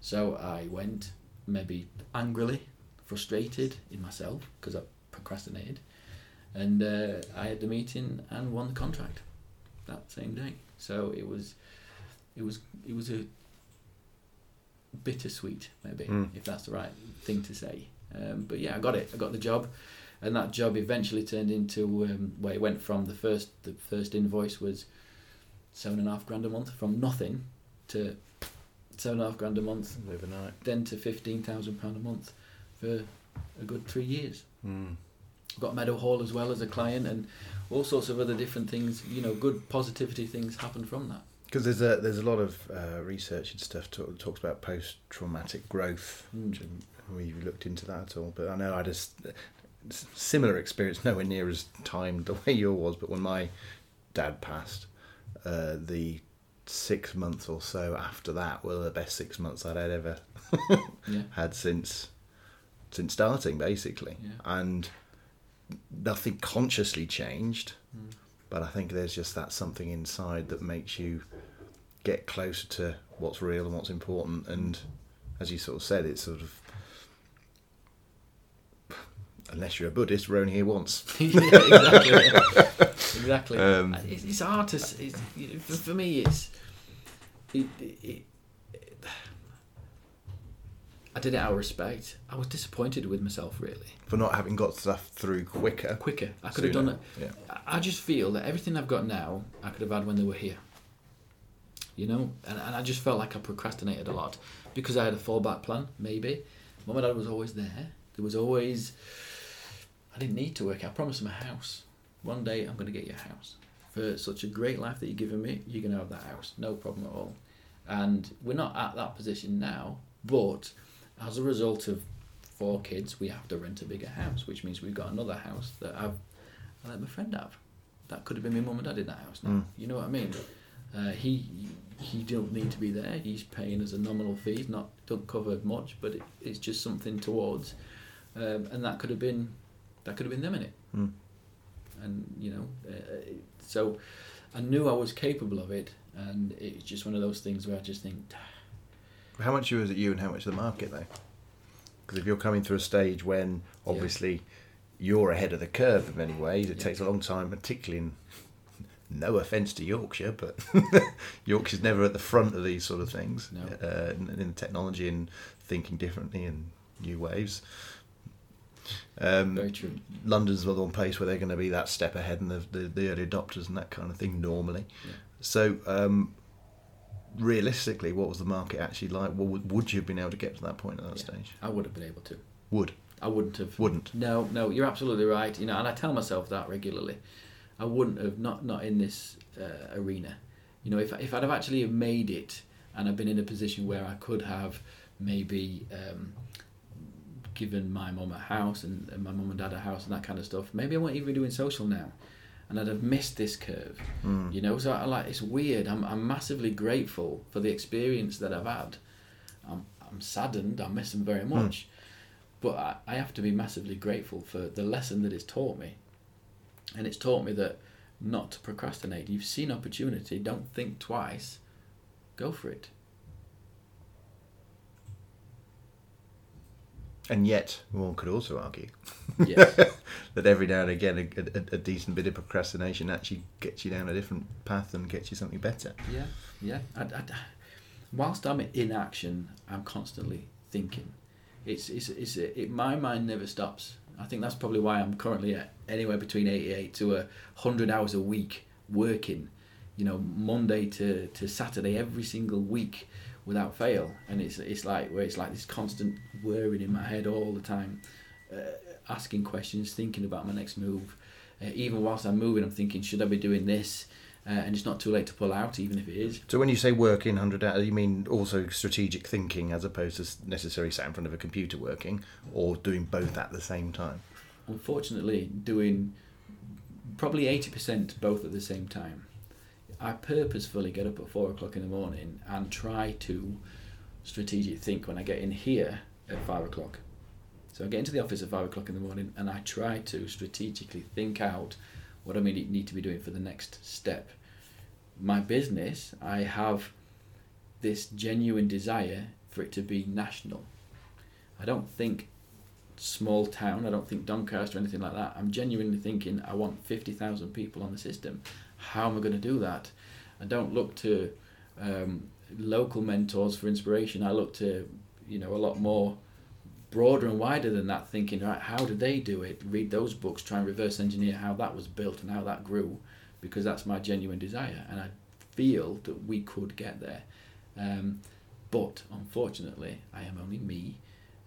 So I went, maybe angrily, frustrated in myself because I procrastinated, and uh, I had the meeting and won the contract that same day. So it was, it was, it was a bittersweet, maybe Mm. if that's the right thing to say. Um, but yeah, I got it. I got the job, and that job eventually turned into um, where it went from the first. The first invoice was seven and a half grand a month from nothing to seven and a half grand a month, Overnight. then to fifteen thousand pound a month for a good three years. Mm. Got Meadowhall as well as a client, and all sorts of other different things. You know, good positivity things happen from that. Because there's a there's a lot of uh, research and stuff talk, talks about post traumatic growth. Mm. We've looked into that at all, but I know I just similar experience, nowhere near as timed the way yours was. But when my dad passed, uh, the six months or so after that were the best six months I'd ever Yeah. had since since starting, basically, Yeah. and nothing consciously changed. Mm. But I think there's just that something inside that makes you get closer to what's real and what's important. And as you sort of said, it's sort of unless you're a Buddhist, we're only here once. yeah, exactly. exactly. Um, it's, it's hard to. It's, for, for me, it's. It, it, it, I did it out of respect. I was disappointed with myself, really. For not having got stuff through quicker. Quicker. I could have done it. Yeah. I- I just feel that everything I've got now, I could have had when they were here. You know, and, and I just felt like I procrastinated a lot because I had a fallback plan. Maybe, mum and dad was always there. There was always. I didn't need to work. I promised them a house. One day I'm going to get you a house for such a great life that you're giving me. You're going to have that house, no problem at all. And we're not at that position now, but as a result of four kids, we have to rent a bigger house, which means we've got another house that I've I let my friend have. That could have been my mum and dad in that house now. Mm. You know what I mean? Uh, he he don't need to be there. He's paying us a nominal fee. Not don't cover much, but it, it's just something towards. Um, and that could have been that could have been them in it. Mm. And you know, uh, so I knew I was capable of it, and it's just one of those things where I just think, How much was it you and how much the market though? Because if you're coming through a stage when obviously you're ahead of the curve in many ways, it Yeah. takes a long time, particularly in no offence to Yorkshire, but Yorkshire's never at the front of these sort of things No. uh, in, in technology and thinking differently and new waves. Um, Very true. London's the one place where they're going to be that step ahead and the, the, the early adopters and that kind of thing normally. Yeah. So, um, realistically, what was the market actually like? Would, would you have been able to get to that point at that Yeah. stage? I would have been able to. Would. I wouldn't have. Wouldn't. No, no, you're absolutely right. You know, and I tell myself that regularly. I wouldn't have not not in this uh, arena. You know, if if I'd have actually made it and I've been in a position where I could have maybe um, given my mum a house and, and my mum and dad a house and that kind of stuff, maybe I wouldn't even be doing social now, and I'd have missed this curve. Mm. You know, so I like it's weird. I'm I'm massively grateful for the experience that I've had. I'm I'm saddened. I miss them very much, but I, I have to be massively grateful for the lesson that it's taught me, and it's taught me that not to procrastinate. You've seen opportunity. Don't think twice. Go for it. And yet, one could also argue Yes. that every now and again, a, a, a decent bit of procrastination actually gets you down a different path and gets you something better. Yeah, yeah. I, I, whilst I'm in action, I'm constantly thinking. It's, it's, it's it, my mind never stops. I think that's probably why I'm currently at anywhere between 88 to a 100 hours a week working, you know, Monday to, to Saturday every single week without fail. And it's, it's like where it's like this constant whirring in my head all the time, uh, asking questions, thinking about my next move. Uh, even whilst I'm moving, I'm thinking, should I be doing this? Uh, and it's not too late to pull out, even if it is. So when you say working 100 hours, you mean also strategic thinking as opposed to necessarily sat in front of a computer working or doing both at the same time? Unfortunately, doing probably 80% both at the same time. I purposefully get up at four o'clock in the morning and try to strategic think when I get in here at five o'clock. So I get into the office at five o'clock in the morning and I try to strategically think out what I need to be doing for the next step. My business, I have this genuine desire for it to be national. I don't think small town, I don't think Doncaster or anything like that. I'm genuinely thinking I want 50,000 people on the system. How am I going to do that? I don't look to um, local mentors for inspiration. I look to, you know, a lot more broader and wider than that, thinking, right, how do they do it? Read those books, try and reverse engineer how that was built and how that grew, because that's my genuine desire. And I feel that we could get there. Um, but unfortunately, I am only me.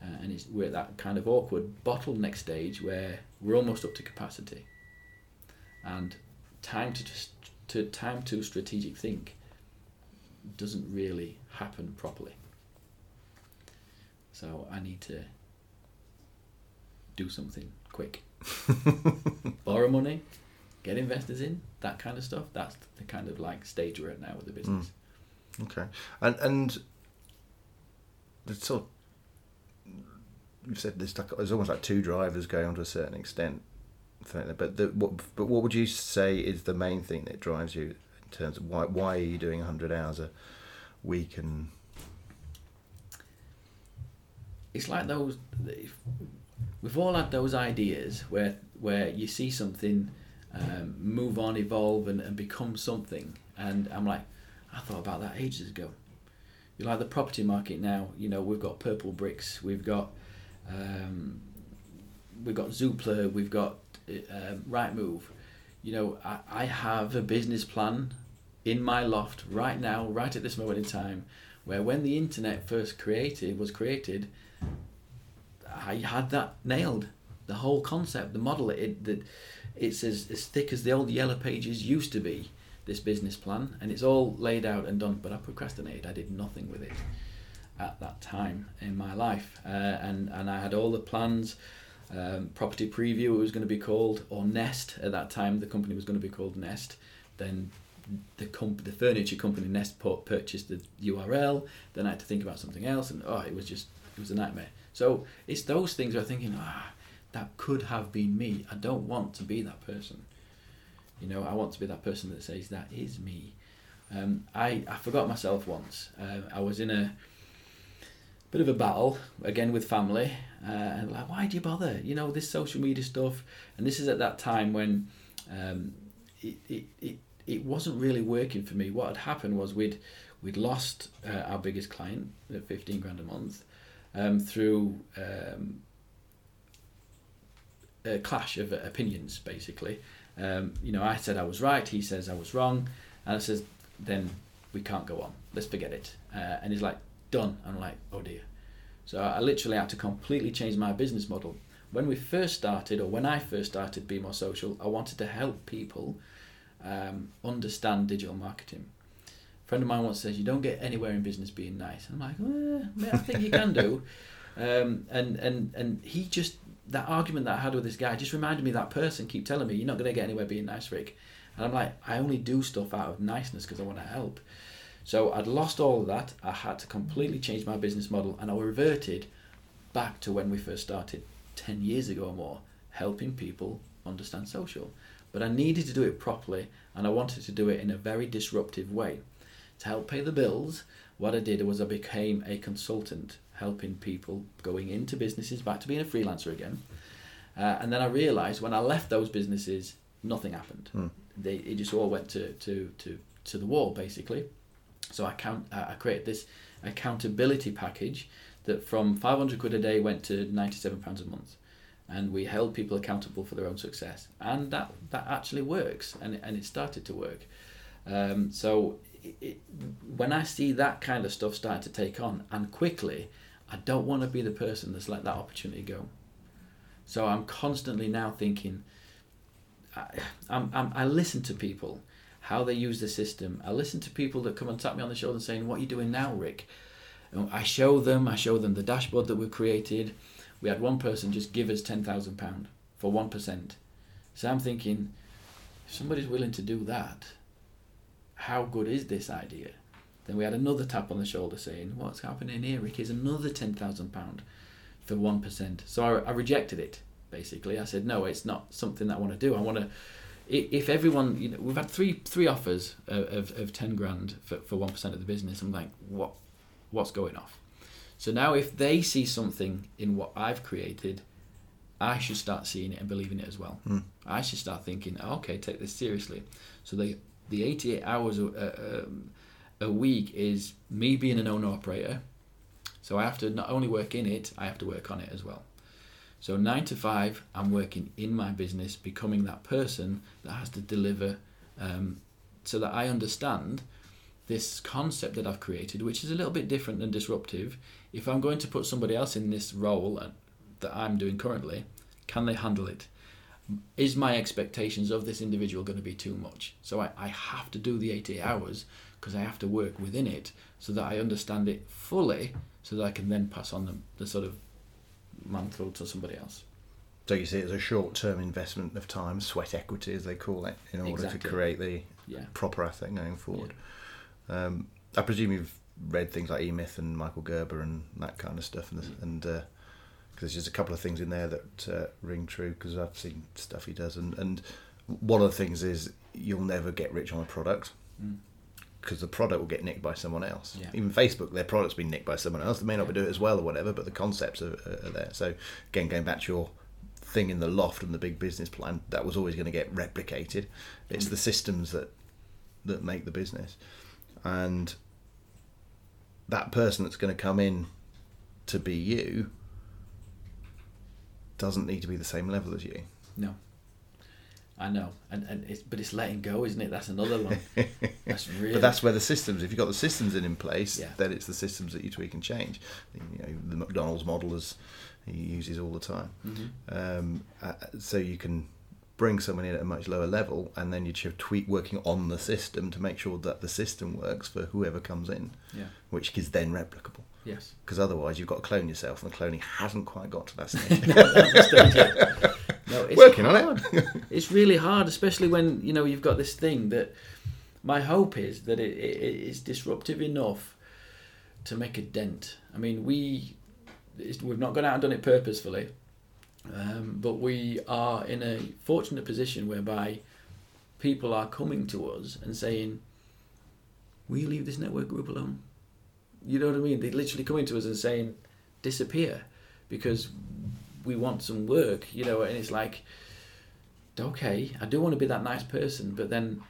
Uh, and we're at that kind of awkward bottleneck stage where we're almost up to capacity. And time to, just, to time to strategic think doesn't really happen properly. So I need to do something quick. Borrow money, get investors in, that kind of stuff. That's the kind of like stage we're at now with the mm. business. Okay, and and the sort. You've said like there's almost like two drivers going on to a certain extent, but the, what but what would you say is the main thing that drives you in terms of why why are you doing 100 hours a week and It's like those. We've all had those ideas where where you see something um, move on, evolve, and, and become something, and I'm like, I thought about that ages ago. You like the property market now. You know, we've got Purplebricks, we've got um, we've got Zoopla, we've got uh, Rightmove. You know, I, I have a business plan in my loft right now, right at this moment in time, where when the internet first created was created, I had that nailed. The whole concept, the model, it that it's as, as thick as the old yellow pages used to be. This business plan, and it's all laid out and done. But I procrastinated. I did nothing with it at that time in my life, uh, and and I had all the plans. Um, property preview it was going to be called or Nest at that time. The company was going to be called Nest. Then the comp- the furniture company Nest purchased the URL. Then I had to think about something else, and oh, it was just it was a nightmare. So it's those things where I'm thinking, ah, that could have been me. I don't want to be that person. You know, I want to be that person that says that is me. Um, I I forgot myself once. Uh, I was in a bit of a battle again with family, uh, and like, why do you bother? You know, this social media stuff, and this is at that time when um, it, it, it it wasn't really working for me. What had happened was we'd we'd lost uh, our biggest client at fifteen grand a month um, through um, a clash of opinions, basically. Um, you know, I said I was right, he says I was wrong, and I says, then we can't go on. Let's forget it. Uh, and he's like, done. I'm like, oh dear. So I literally had to completely change my business model. When we first started, or when I first started Be More Social, I wanted to help people um, understand digital marketing. A friend of mine once says, you don't get anywhere in business being nice. I'm like, well, I think you can do. Um, and, and, and he just that argument that I had with this guy just reminded me that person keep telling me you're not going to get anywhere being nice, Rick. And I'm like, I only do stuff out of niceness because I want to help. So I'd lost all of that. I had to completely change my business model, and I reverted back to when we first started ten years ago or more, helping people understand social. But I needed to do it properly, and I wanted to do it in a very disruptive way. To help pay the bills, what I did was I became a consultant helping people going into businesses back to being a freelancer again. Uh, and then I realised when I left those businesses, nothing happened. Hmm. They it just all went to to to to the wall basically. So I count I created this accountability package that from 500 quid a day went to 97 pounds a month and we held people accountable for their own success and that that actually works and and it started to work um, so it, it, when I see that kind of stuff start to take on and quickly I don't want to be the person that's let that opportunity go. So I'm constantly now thinking. I, I'm, I'm, I listen to people, how they use the system. I listen to people that come and tap me on the shoulder saying, "What are you doing now, Rick?" And I show them. I show them the dashboard that we've created. We had one person just give us ten thousand pound for one percent. So I'm thinking, if somebody's willing to do that, how good is this idea? Then we had another tap on the shoulder saying, What's happening here, Rick? Is another £10,000 for 1%. So I, I rejected it, basically. I said, No, it's not something that I want to do. I want to if everyone, you know, we've had three three offers of, of, ten grand for for one percent of the business. I'm like, what, what's going off? So now, if they see something in what I've created, I should start seeing it and believing it as well. Mm. I should start thinking, okay, take this seriously. So the the 88 hours uh, um, a week is me being an owner operator. So I have to not only work in it, I have to work on it as well. So nine to five, I'm working in my business, becoming that person that has to deliver, um, so that I understand this concept that I've created, which is a little bit different than disruptive. If I'm going to put somebody else in this role that I'm doing currently, can they handle it? Is my expectations of this individual going to be too much? So I, I have to do the 80 hours because I have to work within it so that I understand it fully so that I can then pass on the, the sort of mantle to somebody else. So you see it as a short term investment of time, sweat equity as they call it, in order exactly. to create the yeah. proper asset going forward. Yeah. Um, I presume you've read things like E Myth and Michael Gerber and that kind of stuff, and, mm. and uh, there's just a couple of things in there that uh, ring true because I've seen stuff he does, and, and one of the things is you'll never get rich on a product. Mm because the product will get nicked by someone else. Yeah. Even Facebook, their product's been nicked by someone else. They may not be doing it as well or whatever, but the concepts are, are, there. So again, going back to your thing in the loft and the big business plan, that was always going to get replicated. It's the systems that that make the business, and that person that's going to come in to be you doesn't need to be the same level as you. No. I know, and and it's but it's letting go, isn't it? That's another one. That's really. but that's where the systems. If you've got the systems in in place, yeah. then it's the systems that you tweak and change. You know, the McDonald's model is he uses all the time. Mm-hmm. Um, uh, so you can bring someone in at a much lower level, and then you should tweak working on the system to make sure that the system works for whoever comes in, yeah. which is then replicable. Yes. Because otherwise, you've got to clone yourself, and the cloning hasn't quite got to that stage. No, it's working hard. on it. it's really hard, especially when you know you've got this thing that. My hope is that it, it is disruptive enough to make a dent. I mean, we we've not gone out and done it purposefully, um, but we are in a fortunate position whereby people are coming to us and saying, "Will you leave this network group alone?" You know what I mean? They're literally coming to us and saying, "Disappear," because we want some work, you know, and it's like, okay, I do want to be that nice person, but then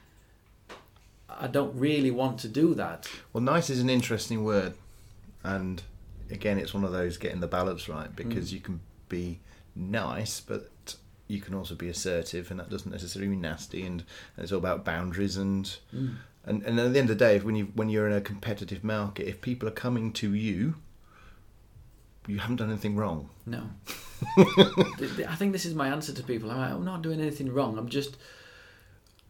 I don't really want to do that. Well, nice is an interesting word, and again, it's one of those getting the balance right because mm. you can be nice, but you can also be assertive, and that doesn't necessarily mean nasty. And, and it's all about boundaries and. Mm. And, and at the end of the day, if when you when you're in a competitive market, if people are coming to you, you haven't done anything wrong. No. I think this is my answer to people. I'm, like, I'm not doing anything wrong. I'm just,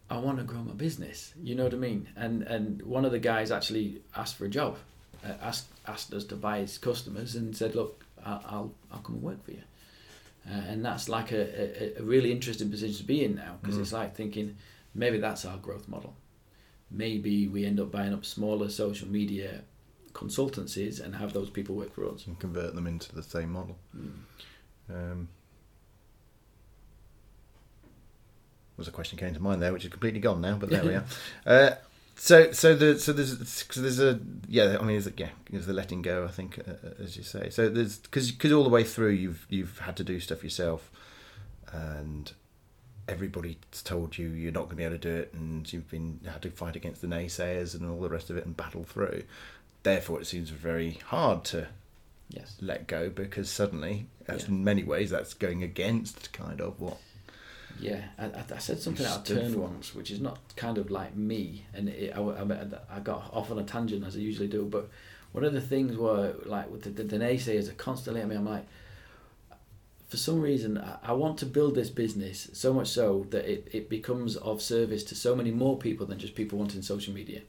I want to grow my business. You know what I mean? And and one of the guys actually asked for a job, uh, asked asked us to buy his customers, and said, "Look, I- I'll I'll come and work for you." Uh, and that's like a, a, a really interesting position to be in now because it's like thinking maybe that's our growth model. Maybe we end up buying up smaller social media consultancies and have those people work for us. and convert them into the same model. Um, was a question came to mind there, which is completely gone now, but there we are. Uh, so, so the so there's so there's a yeah. I mean, there's a, yeah, there's the letting go. I think, uh, uh, as you say. So there's because because all the way through you've you've had to do stuff yourself, and everybody's told you you're not going to be able to do it, and you've been had to fight against the naysayers and all the rest of it and battle through. Therefore, it seems very hard to Yes. let go because suddenly, Yeah. in many ways, that's going against kind of what. Yeah, I, I, said something out of turn for. once, which is not kind of like me, and it, I, I, I got off on a tangent as I usually do. But one of the things were like with the, the, the naysayers are constantly at me. I'm like, for some reason, I, I want to build this business so much so that it, it becomes of service to so many more people than just people wanting social media.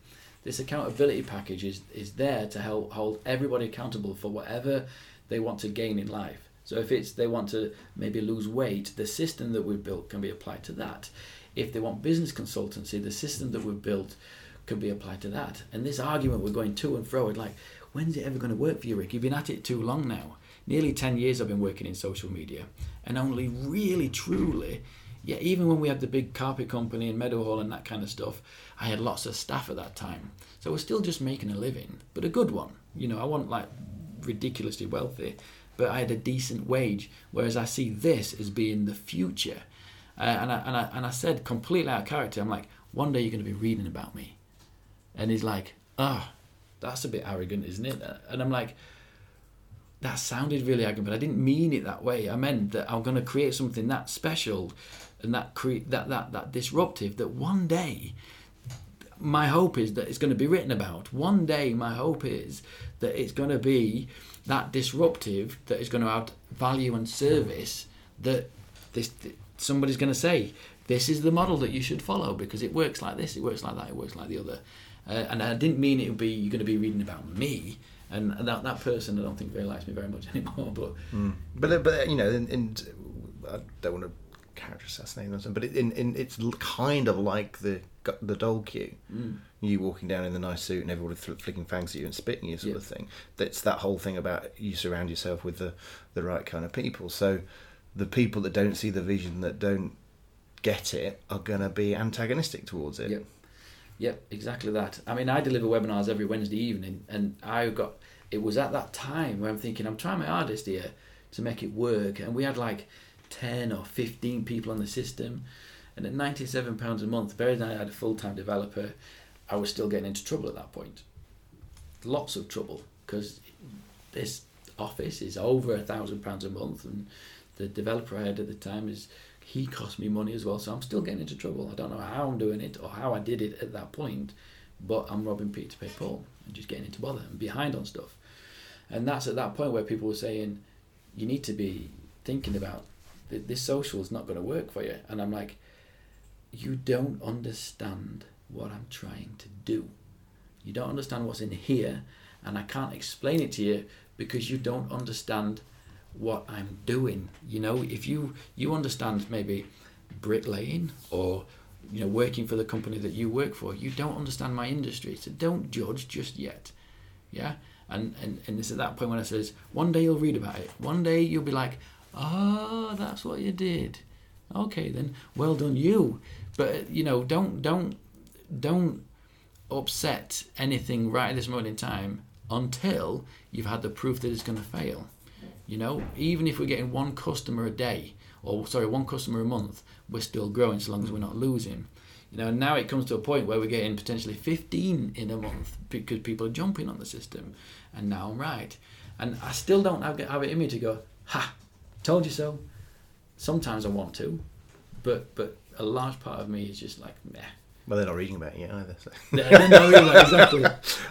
This accountability package is, is there to help hold everybody accountable for whatever they want to gain in life. So if it's they want to maybe lose weight, the system that we've built can be applied to that. If they want business consultancy, the system that we've built can be applied to that. And this argument we're going to and fro, it's like, when's it ever going to work for you, Rick? You've been at it too long now. Nearly 10 years I've been working in social media. And only really, truly, yeah, even when we had the big carpet company in Meadowhall and that kind of stuff, I had lots of staff at that time. So we're still just making a living, but a good one. You know, I wasn't like ridiculously wealthy, but I had a decent wage. Whereas I see this as being the future. Uh, and, I, and, I, and I said completely out of character, I'm like, one day you're going to be reading about me. And he's like, ah, that's a bit arrogant, isn't it? And I'm like, that sounded really arrogant, but I didn't mean it that way. I meant that I'm going to create something that special and that create that, that that disruptive that one day my hope is that it's going to be written about. One day my hope is that it's going to be that disruptive that is going to add value and service that this somebody's going to say this is the model that you should follow because it works like this, it works like that, it works like the other. Uh, and I didn't mean it would be you're going to be reading about me. And that, that person, I don't think really likes me very much anymore. But But but you know, and, in I don't want to character assassinate or something, but it, in, in it's kind of like the the dog queue. Mm. You walking down in the nice suit and everybody fl- flicking fangs at you and spitting you, sort Yeah. of thing. That's that whole thing about you surround yourself with the the right kind of people. So the people that don't see the vision, that don't get it, are going to be antagonistic towards it. Yep. Yep, exactly that. I mean, I deliver webinars every Wednesday evening, and I got. It was at that time where I'm thinking I'm trying my hardest here to make it work, and we had like ten or fifteen people on the system, and at ninety seven pounds a month, very nice. I had a full time developer. I was still getting into trouble at that point. Lots of trouble because this office is over a thousand pounds a month, and the developer I had at the time is he cost me money as well. So I'm still getting into trouble. I don't know how I'm doing it or how I did it at that point, but I'm robbing Peter to pay Paul and just getting into bother and behind on stuff. And that's at that point where people were saying, you need to be thinking about this social is not going to work for you. And I'm like, you don't understand what I'm trying to do. You don't understand what's in here, and I can't explain it to you because you don't understand what I'm doing. You know, if you you understand maybe bricklaying or you know working for the company that you work for, you don't understand my industry. So don't judge just yet. Yeah, and and and it's at that point when I says one day you'll read about it. One day you'll be like, oh, that's what you did. Okay then, well done you. But you know, don't don't don't upset anything right at this moment in time until you've had the proof that it's going to fail. You know, even if we're getting one customer a day, or sorry, one customer a month, we're still growing so long as we're not losing. You know, and now it comes to a point where we're getting potentially 15 in a month because people are jumping on the system, and now I'm right. And I still don't have, have it in me to go, ha, told you so. Sometimes I want to, but but a large part of me is just like, meh. Well, they're not reading about it yet either. So. No, no, exactly.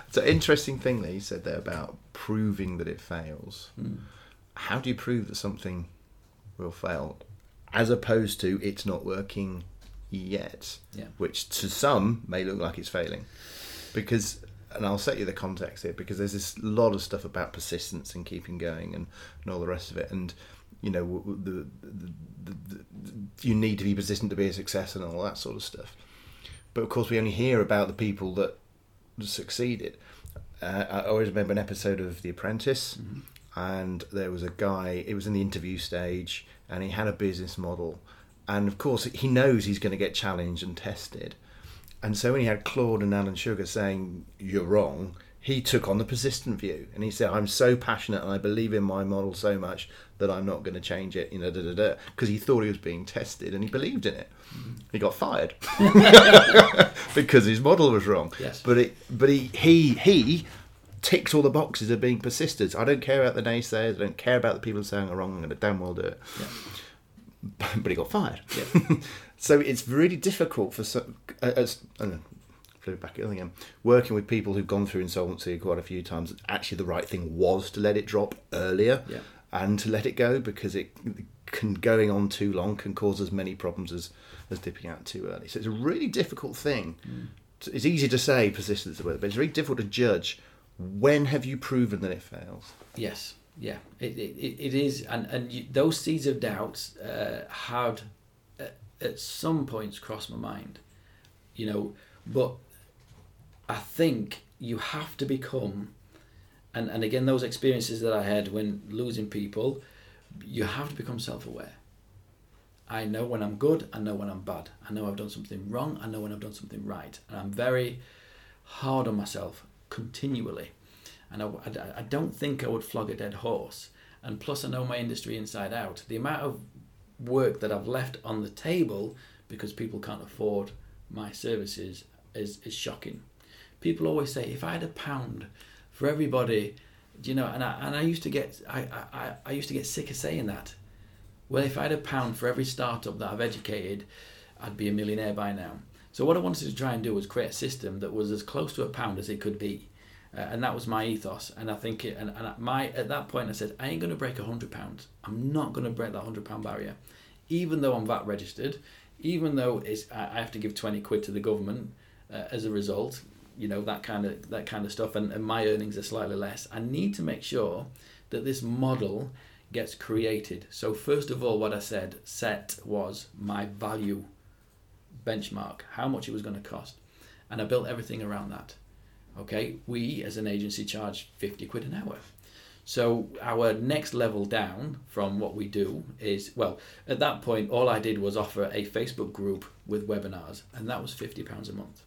It's an interesting thing that you said there about proving that it fails. Mm. How do you prove that something will fail, as opposed to it's not working yet, Yeah. which to some may look like it's failing, because. And I'll set you the context here because there's this lot of stuff about persistence and keeping going and, and all the rest of it. And you know, the, the, the, the, you need to be persistent to be a success and all that sort of stuff. But of course, we only hear about the people that succeeded. Uh, I always remember an episode of The Apprentice, and there was a guy. It was in the interview stage, and he had a business model, and of course, he knows he's going to get challenged and tested. And so when he had Claude and Alan Sugar saying you're wrong, he took on the persistent view, and he said, "I'm so passionate and I believe in my model so much that I'm not going to change it." You know, da da da, because he thought he was being tested and he believed in it. He got fired because his model was wrong. Yes. But it, but he, he, he ticks all the boxes of being persistent. I don't care about the naysayers. I don't care about the people saying I'm wrong. I'm going to damn well do it. Yeah. But he got fired. Yeah. so it's really difficult for some. uh, As, I know, flip it back again. Working with people who've gone through insolvency quite a few times, actually the right thing was to let it drop earlier Yeah. and to let it go because it can going on too long can cause as many problems as as dipping out too early. So it's a really difficult thing. It's easy to say persistence, is the word, but it's very difficult to judge. When have you proven that it fails? Yes, yeah, it, it, it is, and and you, those seeds of doubt uh, had uh, at some points crossed my mind, you know, but I think you have to become, and and again those experiences that I had when losing people, you have to become self-aware. I know when I'm good, I know when I'm bad. I know I've done something wrong, I know when I've done something right. And I'm very hard on myself continually. And I, I, I don't think I would flog a dead horse. And plus, I know my industry inside out. The amount of work that I've left on the table because people can't afford my services is, is shocking. People always say, if I had a pound for everybody, you know, and I, and I used to get, I, I, I- used to get sick of saying that. Well, if I had a pound for every startup that I've educated, I'd be a millionaire by now. So what I wanted to try and do was create a system that was as close to a pound as it could be, uh, and that was my ethos. And I think, it, and, and at my at that point, I said, I ain't going to break a hundred pounds. I'm not going to break that hundred pound barrier, even though I'm VAT registered, even though it's I I have to give twenty quid to the government uh, as a result. You know that kind of that kind of stuff, and, and my earnings are slightly less. I need to make sure that this model gets created. So first of all, what I said set was my value benchmark, how much it was going to cost, and I built everything around that. Okay, we as an agency charge fifty quid an hour. So our next level down from what we do is well, at that point, all I did was offer a Facebook group with webinars, and that was fifty pounds a month.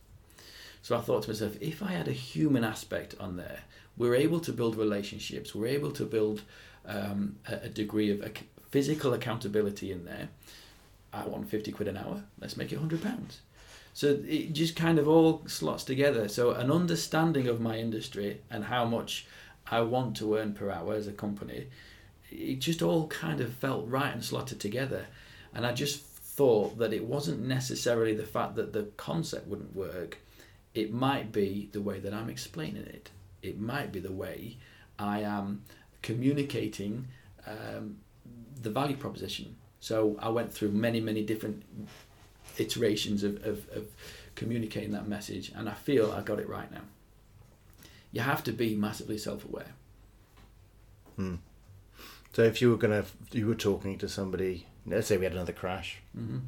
So I thought to myself, if I had a human aspect on there, we're able to build relationships, we're able to build um, a, degree of physical accountability in there. I want 50 quid an hour, let's make it 100 pounds. So it just kind of all slots together. So an understanding of my industry and how much I want to earn per hour as a company, it just all kind of felt right and slotted together. And I just thought that it wasn't necessarily the fact that the concept wouldn't work, it might be the way that I'm explaining it. It might be the way I am communicating um, the value proposition. So I went through many, many different iterations of, of, of communicating that message, and I feel I got it right now. You have to be massively self aware. Hmm. So if you were gonna, you were talking to somebody. Let's say we had another crash. Mm-hmm.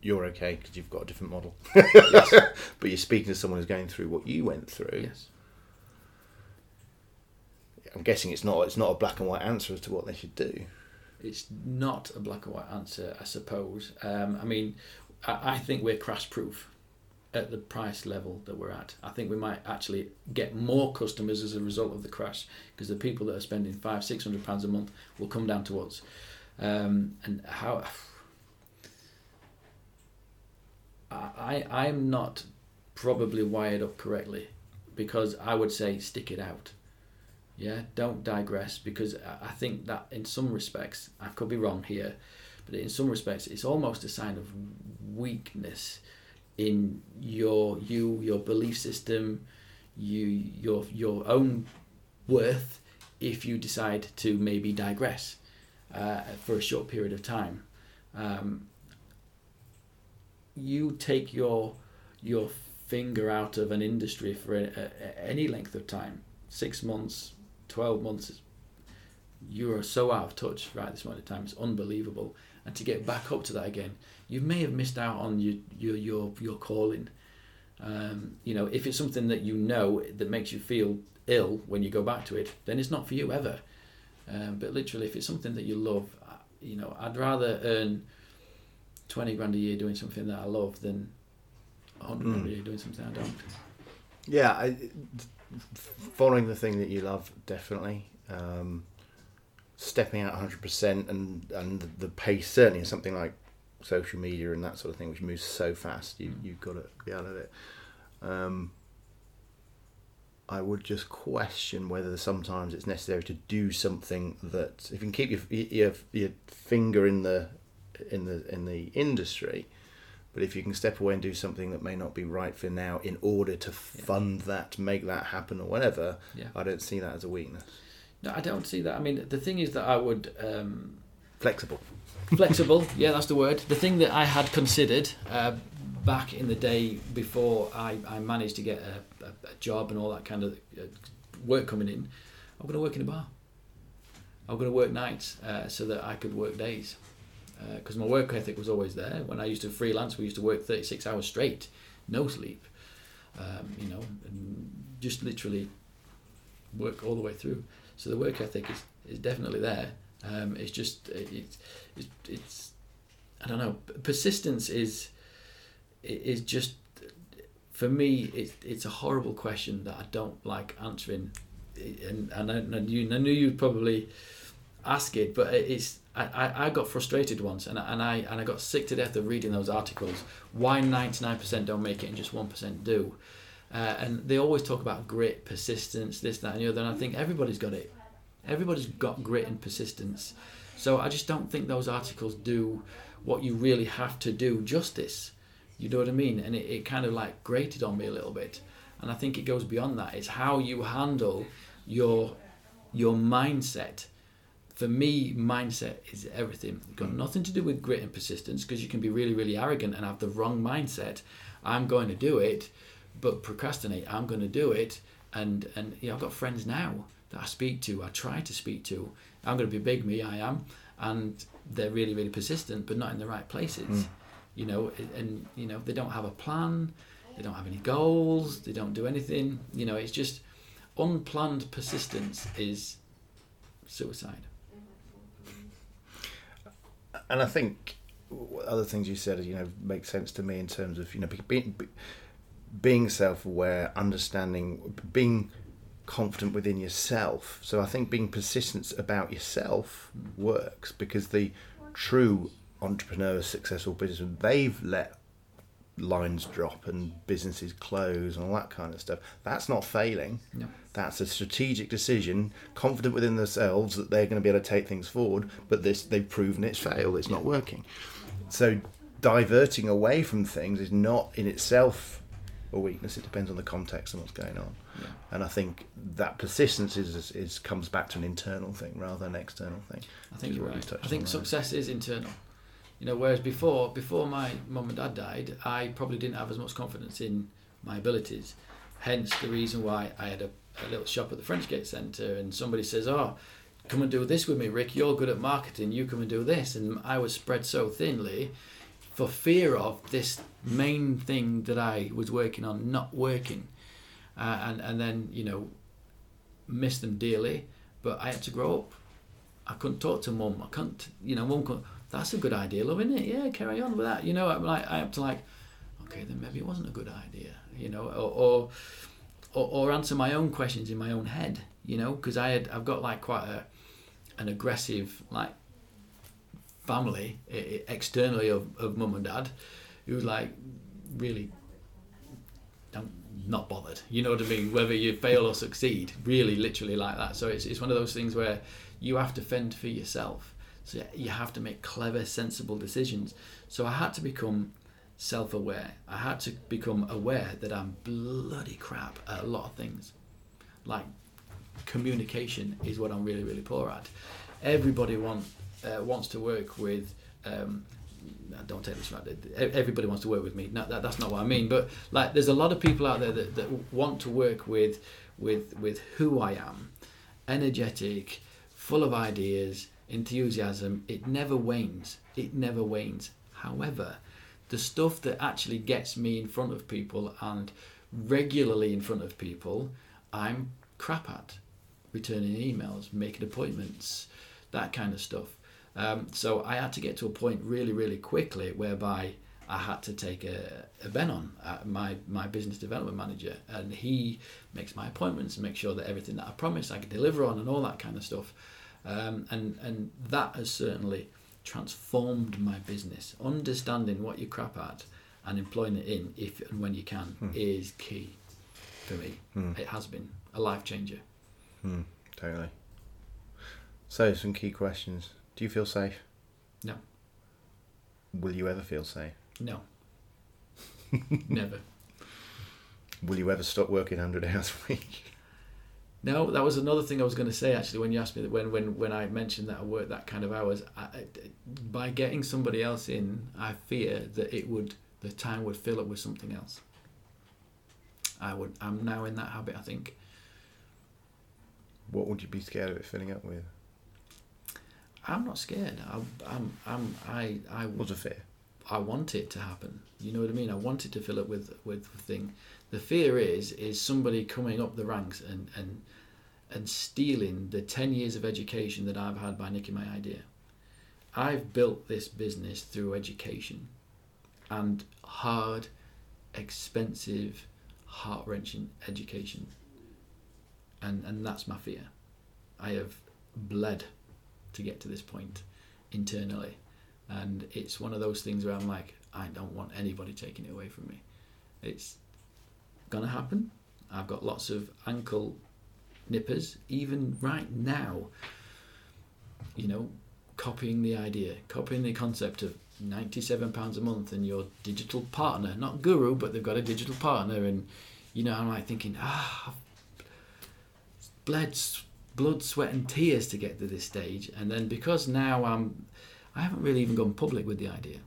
You're okay because you've got a different model. but you're speaking to someone who's going through what you went through. Yes. I'm guessing it's not. It's not a black and white answer as to what they should do. It's not a black and white answer, I suppose. Um, I mean, I, I think we're crash proof at the price level that we're at. I think we might actually get more customers as a result of the crash because the people that are spending five, six hundred pounds a month will come down to us. Um, and how I I'm not probably wired up correctly because I would say stick it out. Yeah, don't digress because I think that in some respects I could be wrong here, but in some respects it's almost a sign of weakness in your you your belief system, you your your own worth if you decide to maybe digress uh, for a short period of time. Um, you take your your finger out of an industry for a, a, any length of time, six months, twelve months, you are so out of touch right this moment of time. It's unbelievable, and to get back up to that again, you may have missed out on your your your, your calling. Um, you know, if it's something that you know that makes you feel ill when you go back to it, then it's not for you ever. Um, but literally, if it's something that you love, uh, you know, I'd rather earn twenty grand a year doing something that I love than hundred grand a year doing something I don't. Yeah, I, following the thing that you love, definitely. Um, stepping out 100% and and the pace certainly is something like social media and that sort of thing which moves so fast you you've got to be out of it um, I would just question whether sometimes it's necessary to do something that if you can keep your your, your finger in the in the in the industry but if you can step away and do something that may not be right for now in order to fund yeah. that make that happen or whatever yeah. I don't see that as a weakness. No I don't see that. I mean the thing is that I would um, flexible. Flexible yeah that's the word. The thing that I had considered uh, back in the day before I, I managed to get a, a, a job and all that kind of uh, work coming in I'm going to work in a bar. I'm going to work nights uh, so that I could work days because uh, my work ethic was always there. When I used to freelance, we used to work 36 hours straight, no sleep, um, you know, and just literally work all the way through. So the work ethic is, is definitely there. Um, it's just it's, it's it's I don't know. Persistence is is just for me. It's it's a horrible question that I don't like answering, and and I, and I knew you'd probably ask it, but it's I, I got frustrated once and I, and I and I got sick to death of reading those articles. Why 99% don't make it and just 1% do? Uh, and they always talk about grit, persistence, this, that, and the other. And I think everybody's got it. Everybody's got grit and persistence. So I just don't think those articles do what you really have to do justice. You know what I mean? And it, it kind of like grated on me a little bit. And I think it goes beyond that. It's how you handle your your mindset for me, mindset is everything. It's got nothing to do with grit and persistence because you can be really, really arrogant and have the wrong mindset. I'm going to do it, but procrastinate. I'm going to do it, and and you know, I've got friends now that I speak to. I try to speak to. I'm going to be big, me. I am, and they're really, really persistent, but not in the right places. Mm. You know, and you know they don't have a plan. They don't have any goals. They don't do anything. You know, it's just unplanned persistence is suicide and I think other things you said, you know, make sense to me in terms of you know being being self-aware, understanding, being confident within yourself. So I think being persistent about yourself works because the true entrepreneurs, successful businessmen, they've let lines drop and businesses close and all that kind of stuff. That's not failing. No. That's a strategic decision, confident within themselves that they're going to be able to take things forward, but this they've proven it's failed, it's not working. So diverting away from things is not in itself a weakness. It depends on the context and what's going on. Yeah. And I think that persistence is, is comes back to an internal thing rather than an external thing. I think you're right. I think success is internal. You know, whereas before, before my mum and dad died, I probably didn't have as much confidence in my abilities. Hence the reason why I had a, a little shop at the Frenchgate Centre, and somebody says, "Oh, come and do this with me, Rick. You're good at marketing. You come and do this." And I was spread so thinly for fear of this main thing that I was working on not working, uh, and and then you know, miss them dearly. But I had to grow up. I couldn't talk to mum. I couldn't, you know, mum couldn't that's a good idea, love, isn't it? Yeah, carry on with that. You know, I'm like, I have to like, okay, then maybe it wasn't a good idea, you know, or, or, or answer my own questions in my own head, you know, because I had, I've got like quite a, an aggressive like family externally of, of mum and dad who like really I'm not bothered. You know what I mean? Whether you fail or succeed, really, literally like that. So it's, it's one of those things where you have to fend for yourself. So you have to make clever, sensible decisions. So I had to become self aware. I had to become aware that I'm bloody crap at a lot of things. Like communication is what I'm really, really poor at. Everybody want, uh, wants to work with. Um, don't take this right. Everybody wants to work with me. No, that, that's not what I mean. But like, there's a lot of people out there that, that want to work with, with, with who I am, energetic, full of ideas, enthusiasm. It never wanes. It never wanes. However, the stuff that actually gets me in front of people and regularly in front of people, I'm crap at. Returning emails, making appointments, that kind of stuff. Um, so I had to get to a point really, really quickly whereby I had to take a, a Ben on, uh, my, my business development manager, and he makes my appointments and makes sure that everything that I promise I can deliver on and all that kind of stuff. Um, and, and that has certainly transformed my business. Understanding what you crap at and employing it in if and when you can hmm. is key for me. Hmm. It has been a life changer. Hmm. Totally. So, some key questions. Do you feel safe? No. Will you ever feel safe? No. Never. Will you ever stop working 100 hours a week? No, that was another thing I was going to say actually when you asked me that when when when I mentioned that I work that kind of hours. I, by getting somebody else in, I fear that it would the time would fill up with something else. I would. I'm now in that habit. I think. What would you be scared of it filling up with? I'm not scared. I, I'm. I'm. I. I. What's a fear? I want it to happen. You know what I mean? I want it to fill up with with thing. The fear is is somebody coming up the ranks and and and stealing the ten years of education that I've had by nicking my idea. I've built this business through education, and hard, expensive, heart wrenching education. And and that's my fear. I have bled to get to this point internally and it's one of those things where I'm like, I don't want anybody taking it away from me. It's gonna happen. I've got lots of ankle nippers, even right now. You know, copying the idea, copying the concept of ninety-seven pounds a month and your digital partner, not guru, but they've got a digital partner, and you know, I'm like thinking, ah, bled, blood, sweat, and tears to get to this stage, and then because now I'm I haven't really even gone public with the idea.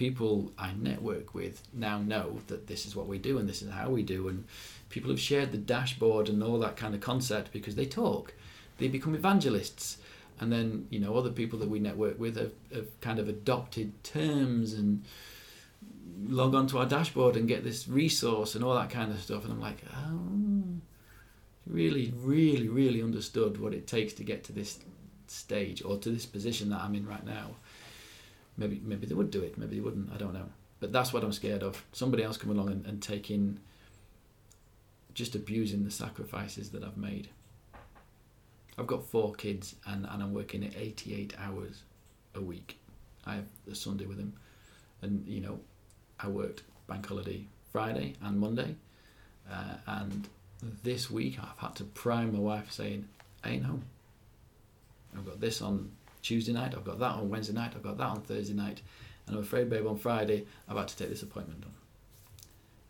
People I network with now know that this is what we do and this is how we do, and people have shared the dashboard and all that kind of concept because they talk. They become evangelists. And then, you know, other people that we network with have, have kind of adopted terms and log onto our dashboard and get this resource and all that kind of stuff. And I'm like, oh, really, really, really understood what it takes to get to this stage or to this position that I'm in right now, maybe maybe they would do it, maybe they wouldn't. I don't know. But that's what I'm scared of. Somebody else come along and, and taking, just abusing the sacrifices that I've made. I've got four kids and, and I'm working at 88 hours a week. I have a Sunday with them. And, you know, I worked bank holiday Friday and Monday. Uh, and this week I've had to prime my wife saying, I ain't home. I've got this on Tuesday night, I've got that on Wednesday night, I've got that on Thursday night, and I'm afraid, babe, on Friday I've had to take this appointment on.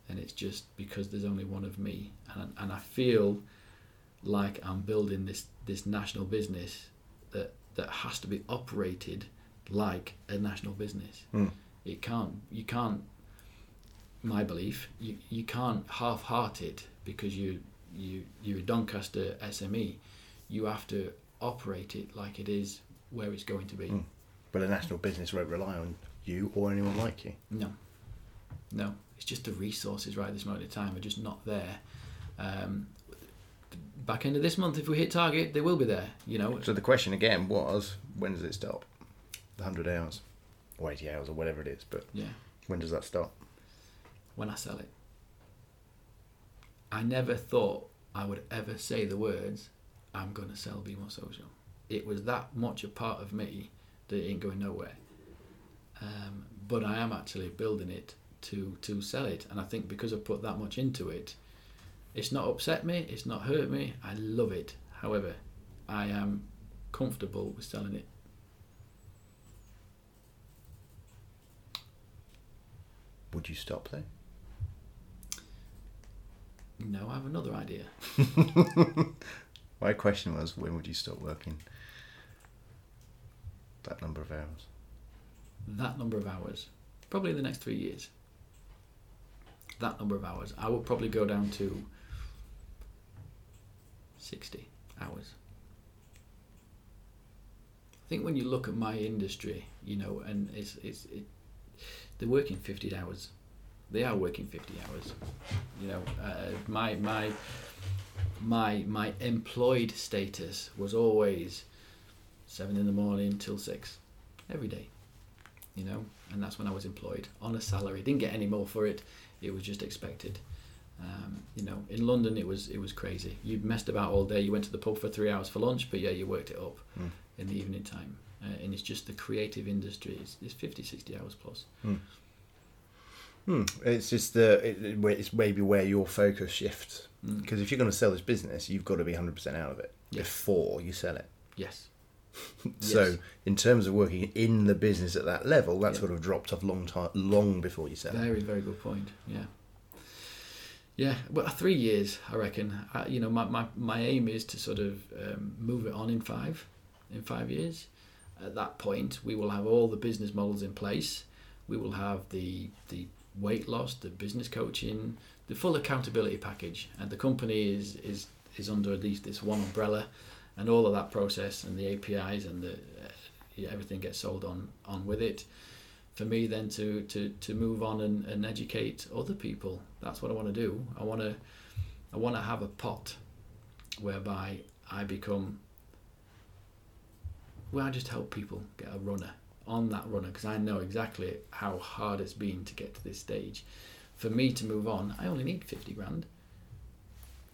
And it's just because there's only one of me, and and I feel like I'm building this this national business that that has to be operated like a national business. Mm. It can't. You can't. My belief, you you can't half-heart it because you you you're a Doncaster SME. You have to operate it like it is where it's going to be. Mm. But a national business won't rely on you or anyone like you. No, no. It's just the resources right at this moment in time are just not there. Um, back end of this month, if we hit target, they will be there. You know. So the question again was, when does it stop? The hundred hours, or eighty hours, or whatever it is. But yeah, when does that stop? When I sell it. I never thought I would ever say the words I'm going to sell Be More Social. It was that much a part of me that it ain't going nowhere. Um, but I am actually building it to to sell it. And I think because I've put that much into it, it's not upset me, it's not hurt me. I love it. However, I am comfortable with selling it. Would you stop there? No, I have another idea. My question was, when would you stop working that number of hours? That number of hours, probably in the next three years. That number of hours, I would probably go down to sixty hours. I think when you look at my industry, you know, and it's it's it, they're working fifty hours. They are working fifty hours. You know, uh, my my my my employed status was always seven in the morning till six every day. You know, and that's when I was employed on a salary. Didn't get any more for it. It was just expected. Um, you know, in London it was it was crazy. You messed about all day. You went to the pub for three hours for lunch, but yeah, you worked it up Mm. in the evening time. Uh, and it's just the creative industry. It's, it's 50, 60 hours plus. Hmm. It's just the it, it- it's maybe where your focus shifts Mm. because if you're going to sell this business, you've got to be 100% out of it Yes. before you sell it. Yes. So in terms of working in the business at that level, that Yeah. sort of dropped off long time, long before you sell it. Very, very good point. Yeah. Yeah, well, three years, I reckon. I, you know, my, my, my aim is to sort of um, move it on in five, in five years. At that point, we will have all the business models in place. We will have the the weight loss, the business coaching, the full accountability package, and the company is is is under at least this one umbrella, and all of that process and the APIs and the uh, everything gets sold on on with it. For me then to to to move on and, and educate other people that's what i want to do. I want to i want to have a pot whereby i become well i just help people get a runner on that runner because i know exactly how hard it's been to get to this stage. For me to move on i only need 50 grand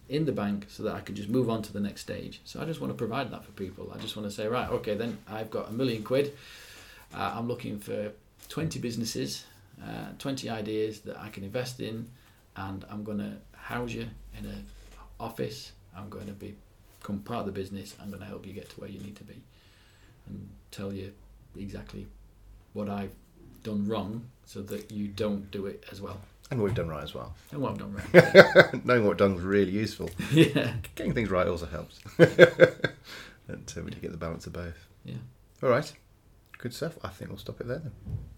in the bank so that i can just move on to the next stage so i just want to provide that for people i just want to say right okay then i've got a million quid uh, i'm looking for 20 businesses, uh, 20 ideas that I can invest in, and I'm going to house you in an office. I'm going to be, become part of the business. I'm going to help you get to where you need to be and tell you exactly what I've done wrong so that you don't do it as well. And what we've done right as well. And what I've done right. Knowing what done is really useful. yeah. Getting things right also helps. and uh, we do get the balance of both. Yeah. All right. Good stuff. I think we'll stop it there then.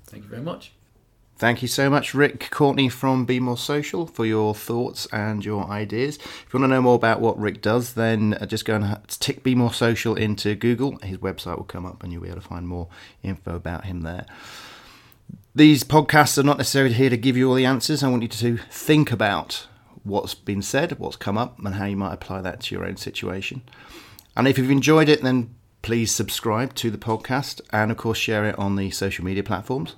Thank you very much. Thank you so much, Rick Courtney from Be More Social, for your thoughts and your ideas. If you want to know more about what Rick does, then uh, just go and tick Be More Social into Google. His website will come up and you'll be able to find more info about him there. These podcasts are not necessarily here to give you all the answers. I want you to think about what's been said, what's come up, and how you might apply that to your own situation. And if you've enjoyed it, then please subscribe to the podcast and, of course, share it on the social media platforms.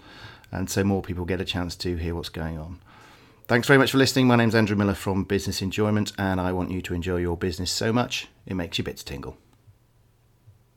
And so more people get a chance to hear what's going on. Thanks very much for listening. My name's Andrew Miller from Business Enjoyment, and I want you to enjoy your business so much it makes your bits tingle.